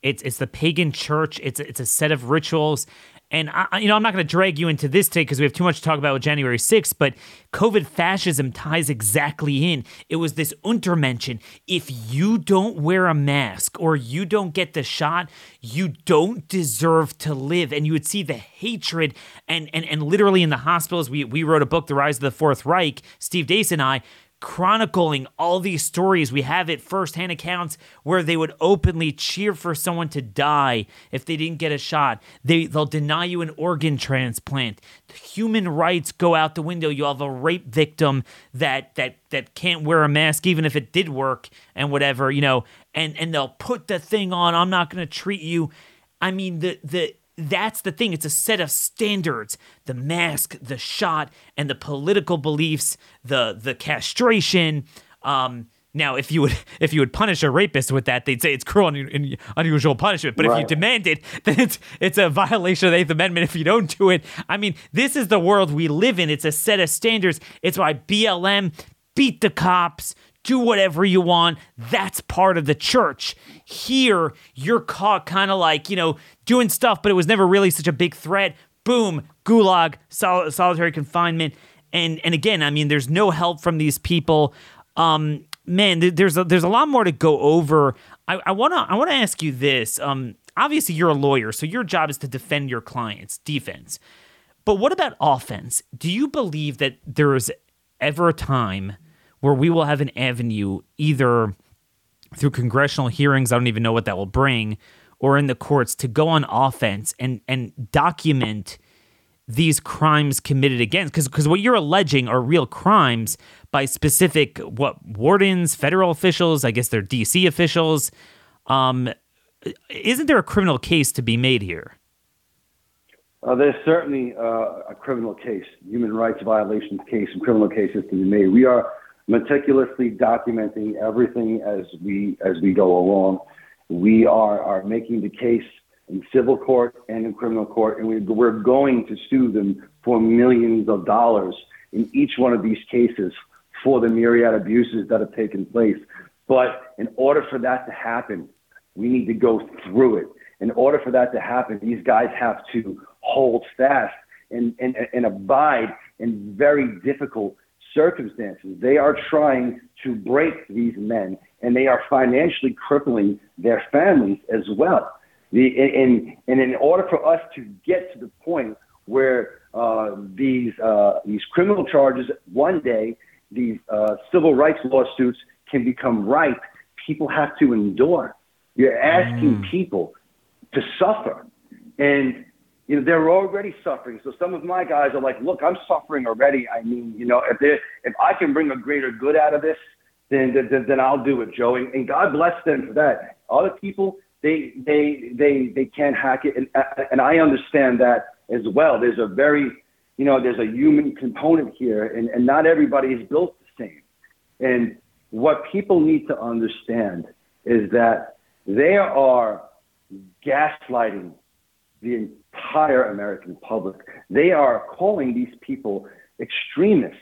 B: it's it's the pagan church. It's it's a set of rituals. And I, you know, I'm not going to drag you into this today because we have too much to talk about with January 6th. But COVID fascism ties exactly in. It was this Untermenschen. If you don't wear a mask or you don't get the shot, you don't deserve to live. And you would see the hatred and and and literally in the hospitals. We we wrote a book, The Rise of the Fourth Reich. Steve Deace and I chronicling all these stories. We have it firsthand accounts where they would openly cheer for someone to die if they didn't get a shot. They they'll deny you an organ transplant. Human rights go out the window. You have a rape victim that that that can't wear a mask even if it did work and whatever, you know, and and they'll put the thing on. I'm not going to treat you. I mean the the that's the thing. It's a set of standards. The mask, the shot, and the political beliefs, the the castration. Um, now, if you would if you would punish a rapist with that, they'd say it's cruel and unusual punishment. But right. if you demand it, then it's it's a violation of the Eighth Amendment if you don't do it. I mean, this is the world we live in. It's a set of standards. It's why BLM beat the cops, do whatever you want. That's part of the church. Here, you're caught kind of like, you know, doing stuff, but it was never really such a big threat. Boom, gulag, sol- solitary confinement. And and again, I mean, there's no help from these people. Um, man, there's a, there's a lot more to go over. I, I wanna I wanna ask you this. Um, obviously, you're a lawyer, so your job is to defend your clients, defense. But what about offense? Do you believe that there is ever a time where we will have an avenue either through congressional hearings, I don't even know what that will bring, or in the courts to go on offense and and document these crimes committed against because because what you're alleging are real crimes by specific what wardens, federal officials, I guess they're DC officials. Um, isn't there a criminal case to be made here?
D: Uh, there's certainly uh, a criminal case, human rights violations case, and criminal cases to be made. We are meticulously documenting everything as we as we go along. We are are making the case in civil court and in criminal court, and we, we're going to sue them for millions of dollars in each one of these cases for the myriad abuses that have taken place. But in order for that to happen, we need to go through it. In order for that to happen, these guys have to hold fast and, and, and abide in very difficult circumstances. They are trying to break these men, and they are financially crippling their families as well. The, and, and in order for us to get to the point where uh, these uh, these criminal charges one day, these uh, civil rights lawsuits can become ripe, people have to endure. You're asking mm. people to suffer, and you know, they're already suffering. So some of my guys are like, look, I'm suffering already. I mean, you know, if they if I can bring a greater good out of this, then then, then I'll do it, Joe. And, God bless them for that. Other people, they they they they can't hack it, and and I understand that as well. There's a very, you know, there's a human component here, and and not everybody is built the same. And what people need to understand is that they are gaslighting the entire American public. They are calling these people extremists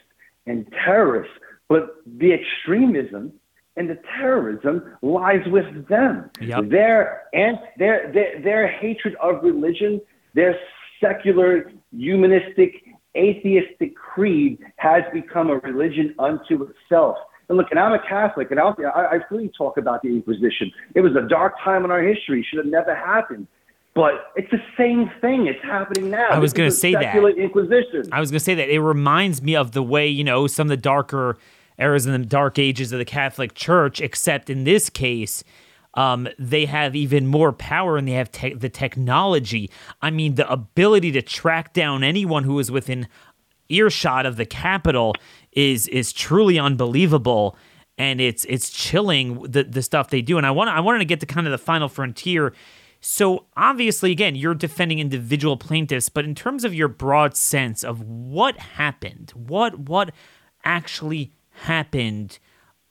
D: and terrorists, but the extremism and the terrorism lies with them. Yep. Their, and their, their, their hatred of religion, their secular, humanistic, atheistic creed has become a religion unto itself. And look, and I'm a Catholic, and I'll, I, I freely talk about the Inquisition. It was a dark time in our history; should have never happened. But it's the same thing. It's happening now.
B: I was going to say that.
D: Inquisition.
B: I was going to say that. It reminds me of the way, you know, some of the darker eras in the dark ages of the Catholic Church, except in this case, um, they have even more power and they have te- the technology. I mean, the ability to track down anyone who is within earshot of the Capitol is is truly unbelievable and it's it's chilling the the stuff they do and I want I wanted to get to kind of the final frontier so obviously, again, you're defending individual plaintiffs, but in terms of your broad sense of what happened, what what actually happened,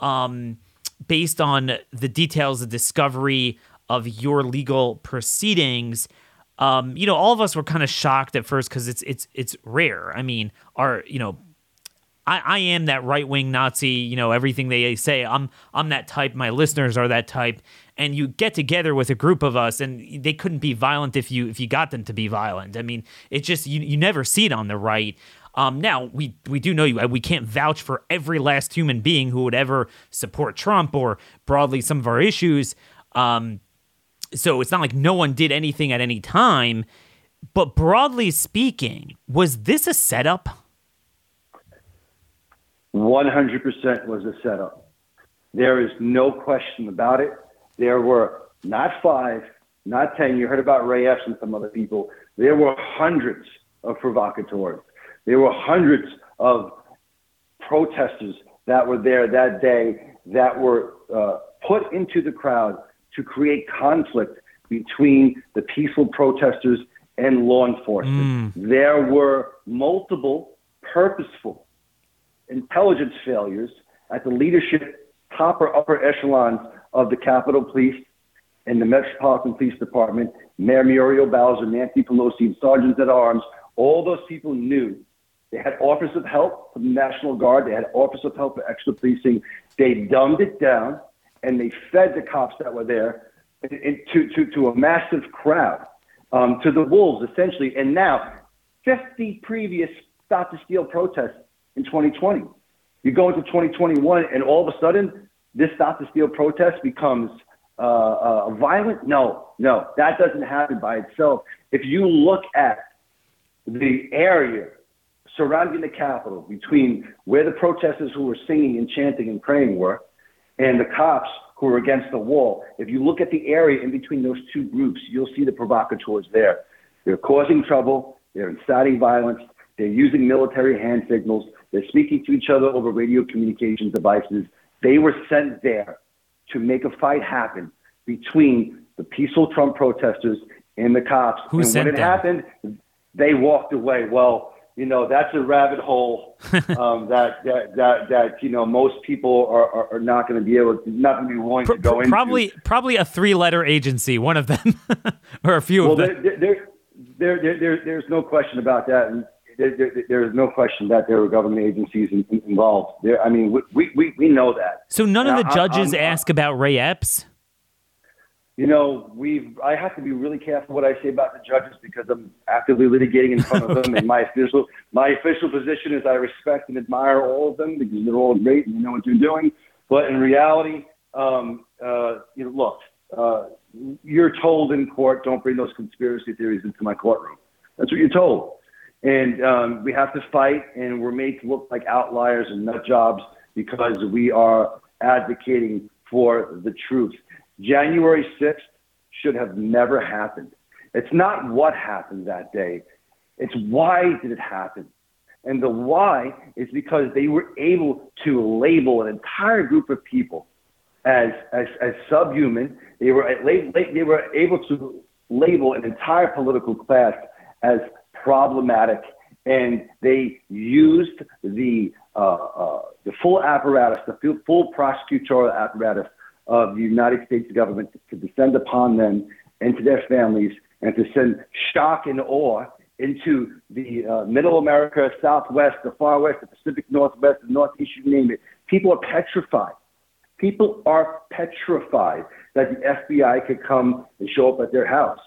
B: um, based on the details of discovery of your legal proceedings, um, you know, all of us were kind of shocked at first because it's it's it's rare. I mean, our you know I, I am that right wing Nazi, you know, everything they say. I'm I'm that type. My listeners are that type. And you get together with a group of us and they couldn't be violent if you if you got them to be violent. I mean, it's just you, you never see it on the right. Um, now we we do know you we can't vouch for every last human being who would ever support Trump or broadly some of our issues. Um, so it's not like no one did anything at any time. But broadly speaking, was this a setup?
D: 100% was a setup. There is no question about it. There were not five, not 10. You heard about Ray Epps and some other people. There were hundreds of provocateurs. There were hundreds of protesters that were there that day that were uh, put into the crowd to create conflict between the peaceful protesters and law enforcement. Mm. There were multiple purposeful intelligence failures at the leadership, top or upper echelons of the Capitol Police and the Metropolitan Police Department, Mayor Muriel Bowser, Nancy Pelosi, and sergeants at arms. All those people knew they had offers of help from the National Guard. They had offers of help for extra policing. They dumbed it down and they fed the cops that were there to, to, to a massive crowd, um, to the wolves, essentially. And now, 50 previous Stop the Steal protests in 2020. You go into 2021, and all of a sudden, this Stop the Steal protest becomes uh, uh, violent. No, no, that doesn't happen by itself. If you look at the area surrounding the Capitol, between where the protesters who were singing and chanting and praying were, and the cops who were against the wall, if you look at the area in between those two groups, you'll see the provocateurs there. They're causing trouble. They're inciting violence. They're using military hand signals. They're speaking to each other over radio communications devices. They were sent there to make a fight happen between the peaceful Trump protesters and the cops.
B: Who
D: and
B: sent
D: when it
B: them?
D: happened, they walked away. Well, you know that's a rabbit hole um, that, that that that you know most people are, are, are not going to be able to not going to be willing to go into.
B: Probably probably a three letter agency, one of them, or a few
D: well,
B: of them.
D: There, there, there, there, there's no question about that. And there, there, there is no question that there were government agencies in, in, involved. There, I mean, we, we, we know that.
B: So none of the
D: I-
B: judges
D: I'm-
B: ask about Ray Epps.
D: You know, we I have to be really careful what I say about the judges because I'm actively litigating in front of them. And my official my official position is I respect and admire all of them because they're all great and they know what they're doing. But in reality, um, uh, you know, look, uh, you're told in court, don't bring those conspiracy theories into my courtroom. That's what you're told. And um, we have to fight, and we're made to look like outliers and nut jobs because we are advocating for the truth. January 6th should have never happened. It's not what happened that day, it's why did it happen. And the why is because they were able to label an entire group of people as, as, as subhuman. They were, they were able to label an entire political class as problematic, and they used the, uh, uh, the full apparatus, the full, prosecutorial apparatus of the United States government to descend upon them and to their families and to send shock and awe into the uh, middle America, Southwest, the far west, the Pacific Northwest, the Northeast, you name it. People are petrified. People are petrified that the FBI could come and show up at their house,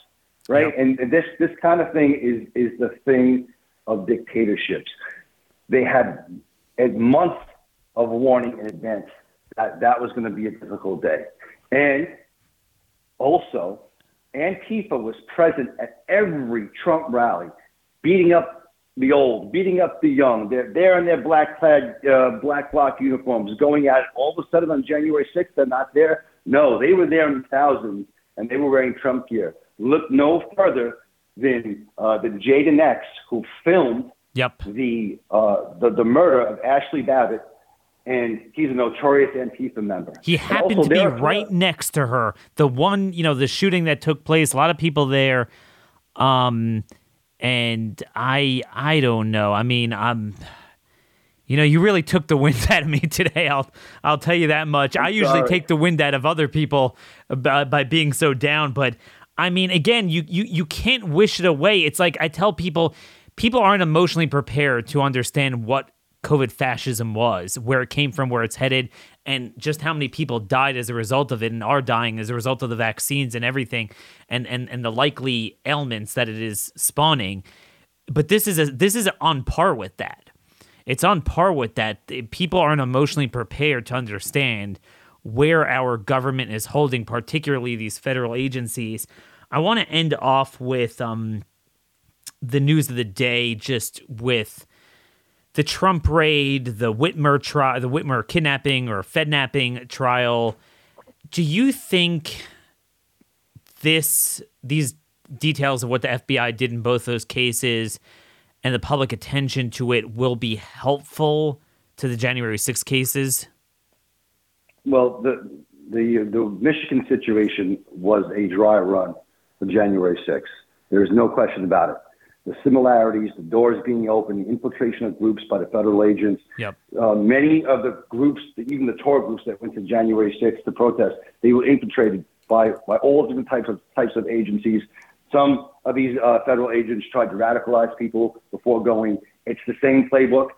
D: right?
B: Yep.
D: And, this this kind of thing is is the thing of dictatorships. They had a month of warning in advance that that was going to be a difficult day, and also Antifa was present at every Trump rally, beating up the old, beating up the young. They're there in their black clad, uh, black bloc uniforms, going at it. All of a sudden on January 6th, they're not there. No, they were there in thousands, and they were wearing Trump gear. Look no further than uh, the Jayden X, who filmed
B: Yep.
D: the, uh, the the murder of Ashley Babbitt, and he's a notorious Antifa member.
B: He happened to be right next to her. The one, you know, the shooting that took place. A lot of people there. Um, and I, I don't know. I mean, I'm. You know, you really took the wind out of me today. I'll, I'll tell you that much. i usually
D: sorry.
B: take the wind out of other people by, by being so down, but I mean, again, you, you, you can't wish it away. It's like I tell people, people aren't emotionally prepared to understand what COVID fascism was, where it came from, where it's headed, and just how many people died as a result of it and are dying as a result of the vaccines and everything, and and and the likely ailments that it is spawning. But this is a, this is on par with that. It's on par with that. People aren't emotionally prepared to understand where our government is holding, particularly these federal agencies. I want to end off with um, the news of the day, just with the Trump raid, the Whitmer trial, the Whitmer kidnapping or Fednapping trial. Do you think this these details of what the FBI did in both those cases and the public attention to it will be helpful to the January 6 cases?
D: Well, the the the Michigan situation was a dry run for January 6th. There's no question about it. The similarities, the doors being open, the infiltration of groups by the federal agents.
B: Yep.
D: Uh, many of the groups, even the tour groups that went to January 6th to protest, they were infiltrated by, by all different types of types of agencies. Some of these uh, federal agents tried to radicalize people before going. It's the same playbook.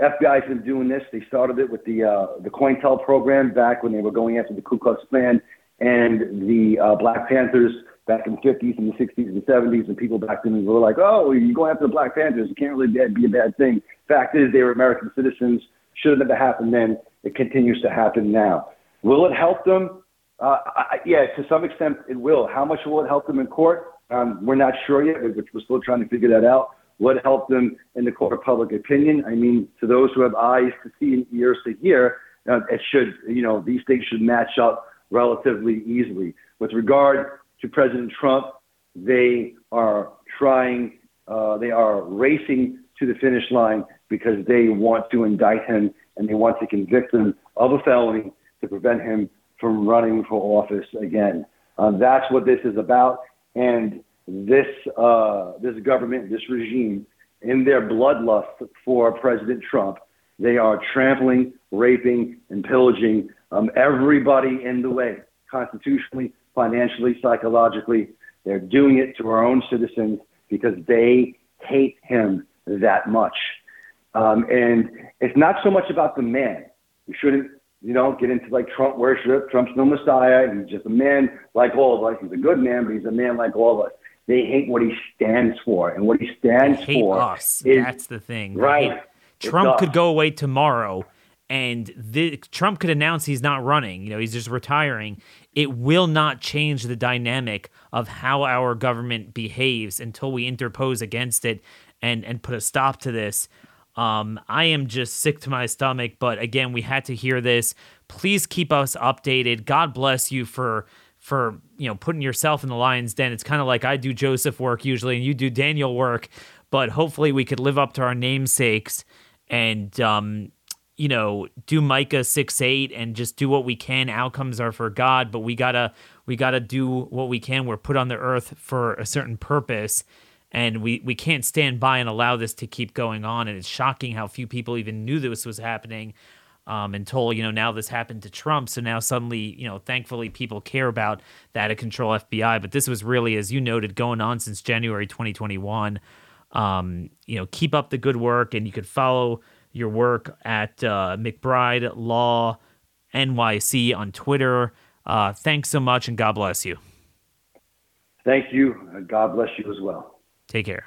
D: FBI's been doing this. They started it with the uh, the COINTEL program back when they were going after the Ku Klux Klan and the uh, Black Panthers back in the 50s and the 60s and 70s, and people back then were like, "Oh, you're going after the Black Panthers. It can't really be a bad thing." Fact is, they were American citizens. Should have never happened then. It continues to happen now. Will it help them? Uh, I, yeah, to some extent it will. How much will it help them in court? Um, we're not sure yet. We're, we're still trying to figure that out. What helped them in the court of public opinion? I mean, to those who have eyes to see and ears to hear, uh, it should, you know, these things should match up relatively easily. With regard to President Trump, they are trying, uh, they are racing to the finish line because they want to indict him and they want to convict him of a felony to prevent him from running for office again. Um, that's what this is about. And this uh, this government, this regime, in their bloodlust for President Trump, they are trampling, raping, and pillaging um, everybody in the way, constitutionally, financially, psychologically. They're doing it to our own citizens because they hate him that much. Um, and it's not so much about the man. We shouldn't, you know, get into like Trump worship. Trump's no messiah. He's just a man like all of us. He's a good man, but he's a man like all of us. They hate what he stands for, and what he stands
B: hate
D: for
B: us.
D: is
B: That's the thing,
D: right.
B: Trump could go away tomorrow, and the, Trump could announce he's not running. You know, he's just retiring. It will not change the dynamic of how our government behaves until we interpose against it and and put a stop to this. Um, I am just sick to my stomach, but again, we had to hear this. Please keep us updated. God bless you for for you know putting yourself in the lion's den. It's kind of like I do Joseph work usually, and you do Daniel work. But hopefully, we could live up to our namesakes and um, you know do Micah six eight and just do what we can. Outcomes are for God, but we gotta we gotta do what we can. We're put on the earth for a certain purpose. And we, we can't stand by and allow this to keep going on. And it's shocking how few people even knew this was happening um, until you know now this happened to Trump. So now suddenly, you know, thankfully people care about the out of control FBI. But this was really, as you noted, going on since January 2021. Um, you know, keep up the good work, and you could follow your work at uh, McBride Law NYC on Twitter. Uh, thanks so much, and God bless you.
D: Thank you. God bless you as well.
B: Take care.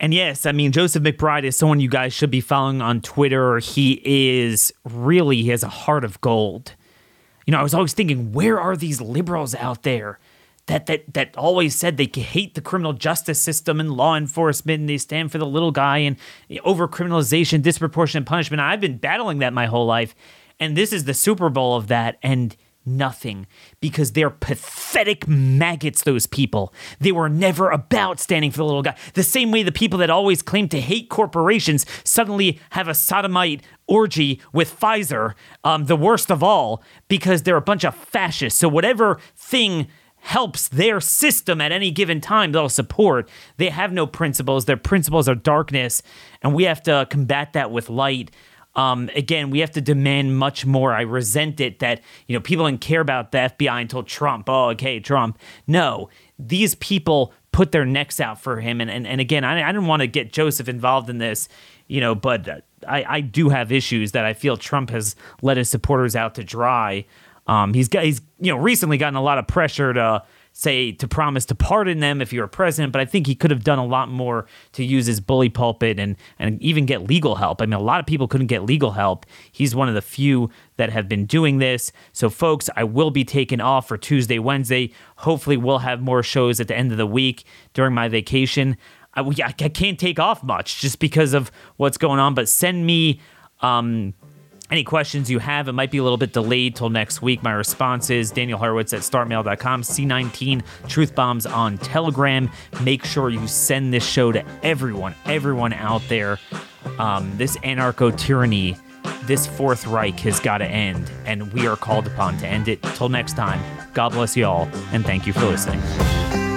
B: And yes, I mean, Joseph McBride is someone you guys should be following on Twitter. He is really, he has a heart of gold. You know, I was always thinking, where are these liberals out there that that that always said they hate the criminal justice system and law enforcement and they stand for the little guy and over criminalization, disproportionate punishment. I've been battling that my whole life. And this is the Super Bowl of that. And nothing because they're pathetic maggots, those people. They were never about standing for the little guy. The same way the people that always claim to hate corporations suddenly have a sodomite orgy with Pfizer, um, the worst of all, because they're a bunch of fascists. So, whatever thing helps their system at any given time they'll support they have no principles their principles are darkness and we have to combat that with light um, again, we have to demand much more. I resent it that you know people didn't care about the FBI until Trump. Oh, okay, Trump. No, these people put their necks out for him. And and, and again, I, I didn't want to get Joseph involved in this, you know, but I, I do have issues that I feel Trump has let his supporters out to dry. Um, he's got he's you know recently gotten a lot of pressure to say to promise to pardon them if you're a president, but I think he could have done a lot more to use his bully pulpit and and even get legal help. I mean, a lot of people couldn't get legal help. He's one of the few that have been doing this. So, folks, I will be taking off for Tuesday, Wednesday. Hopefully, we'll have more shows at the end of the week during my vacation. I, I can't take off much just because of what's going on. But send me um, any questions you have. It might be a little bit delayed till next week. My response is Daniel Horowitz at startmail.com, C19 Truth Bombs on Telegram. Make sure you send this show to everyone, everyone out there. Um, this anarcho tyranny, this Fourth Reich has got to end, and we are called upon to end it. Till next time, God bless you all, and thank you for listening.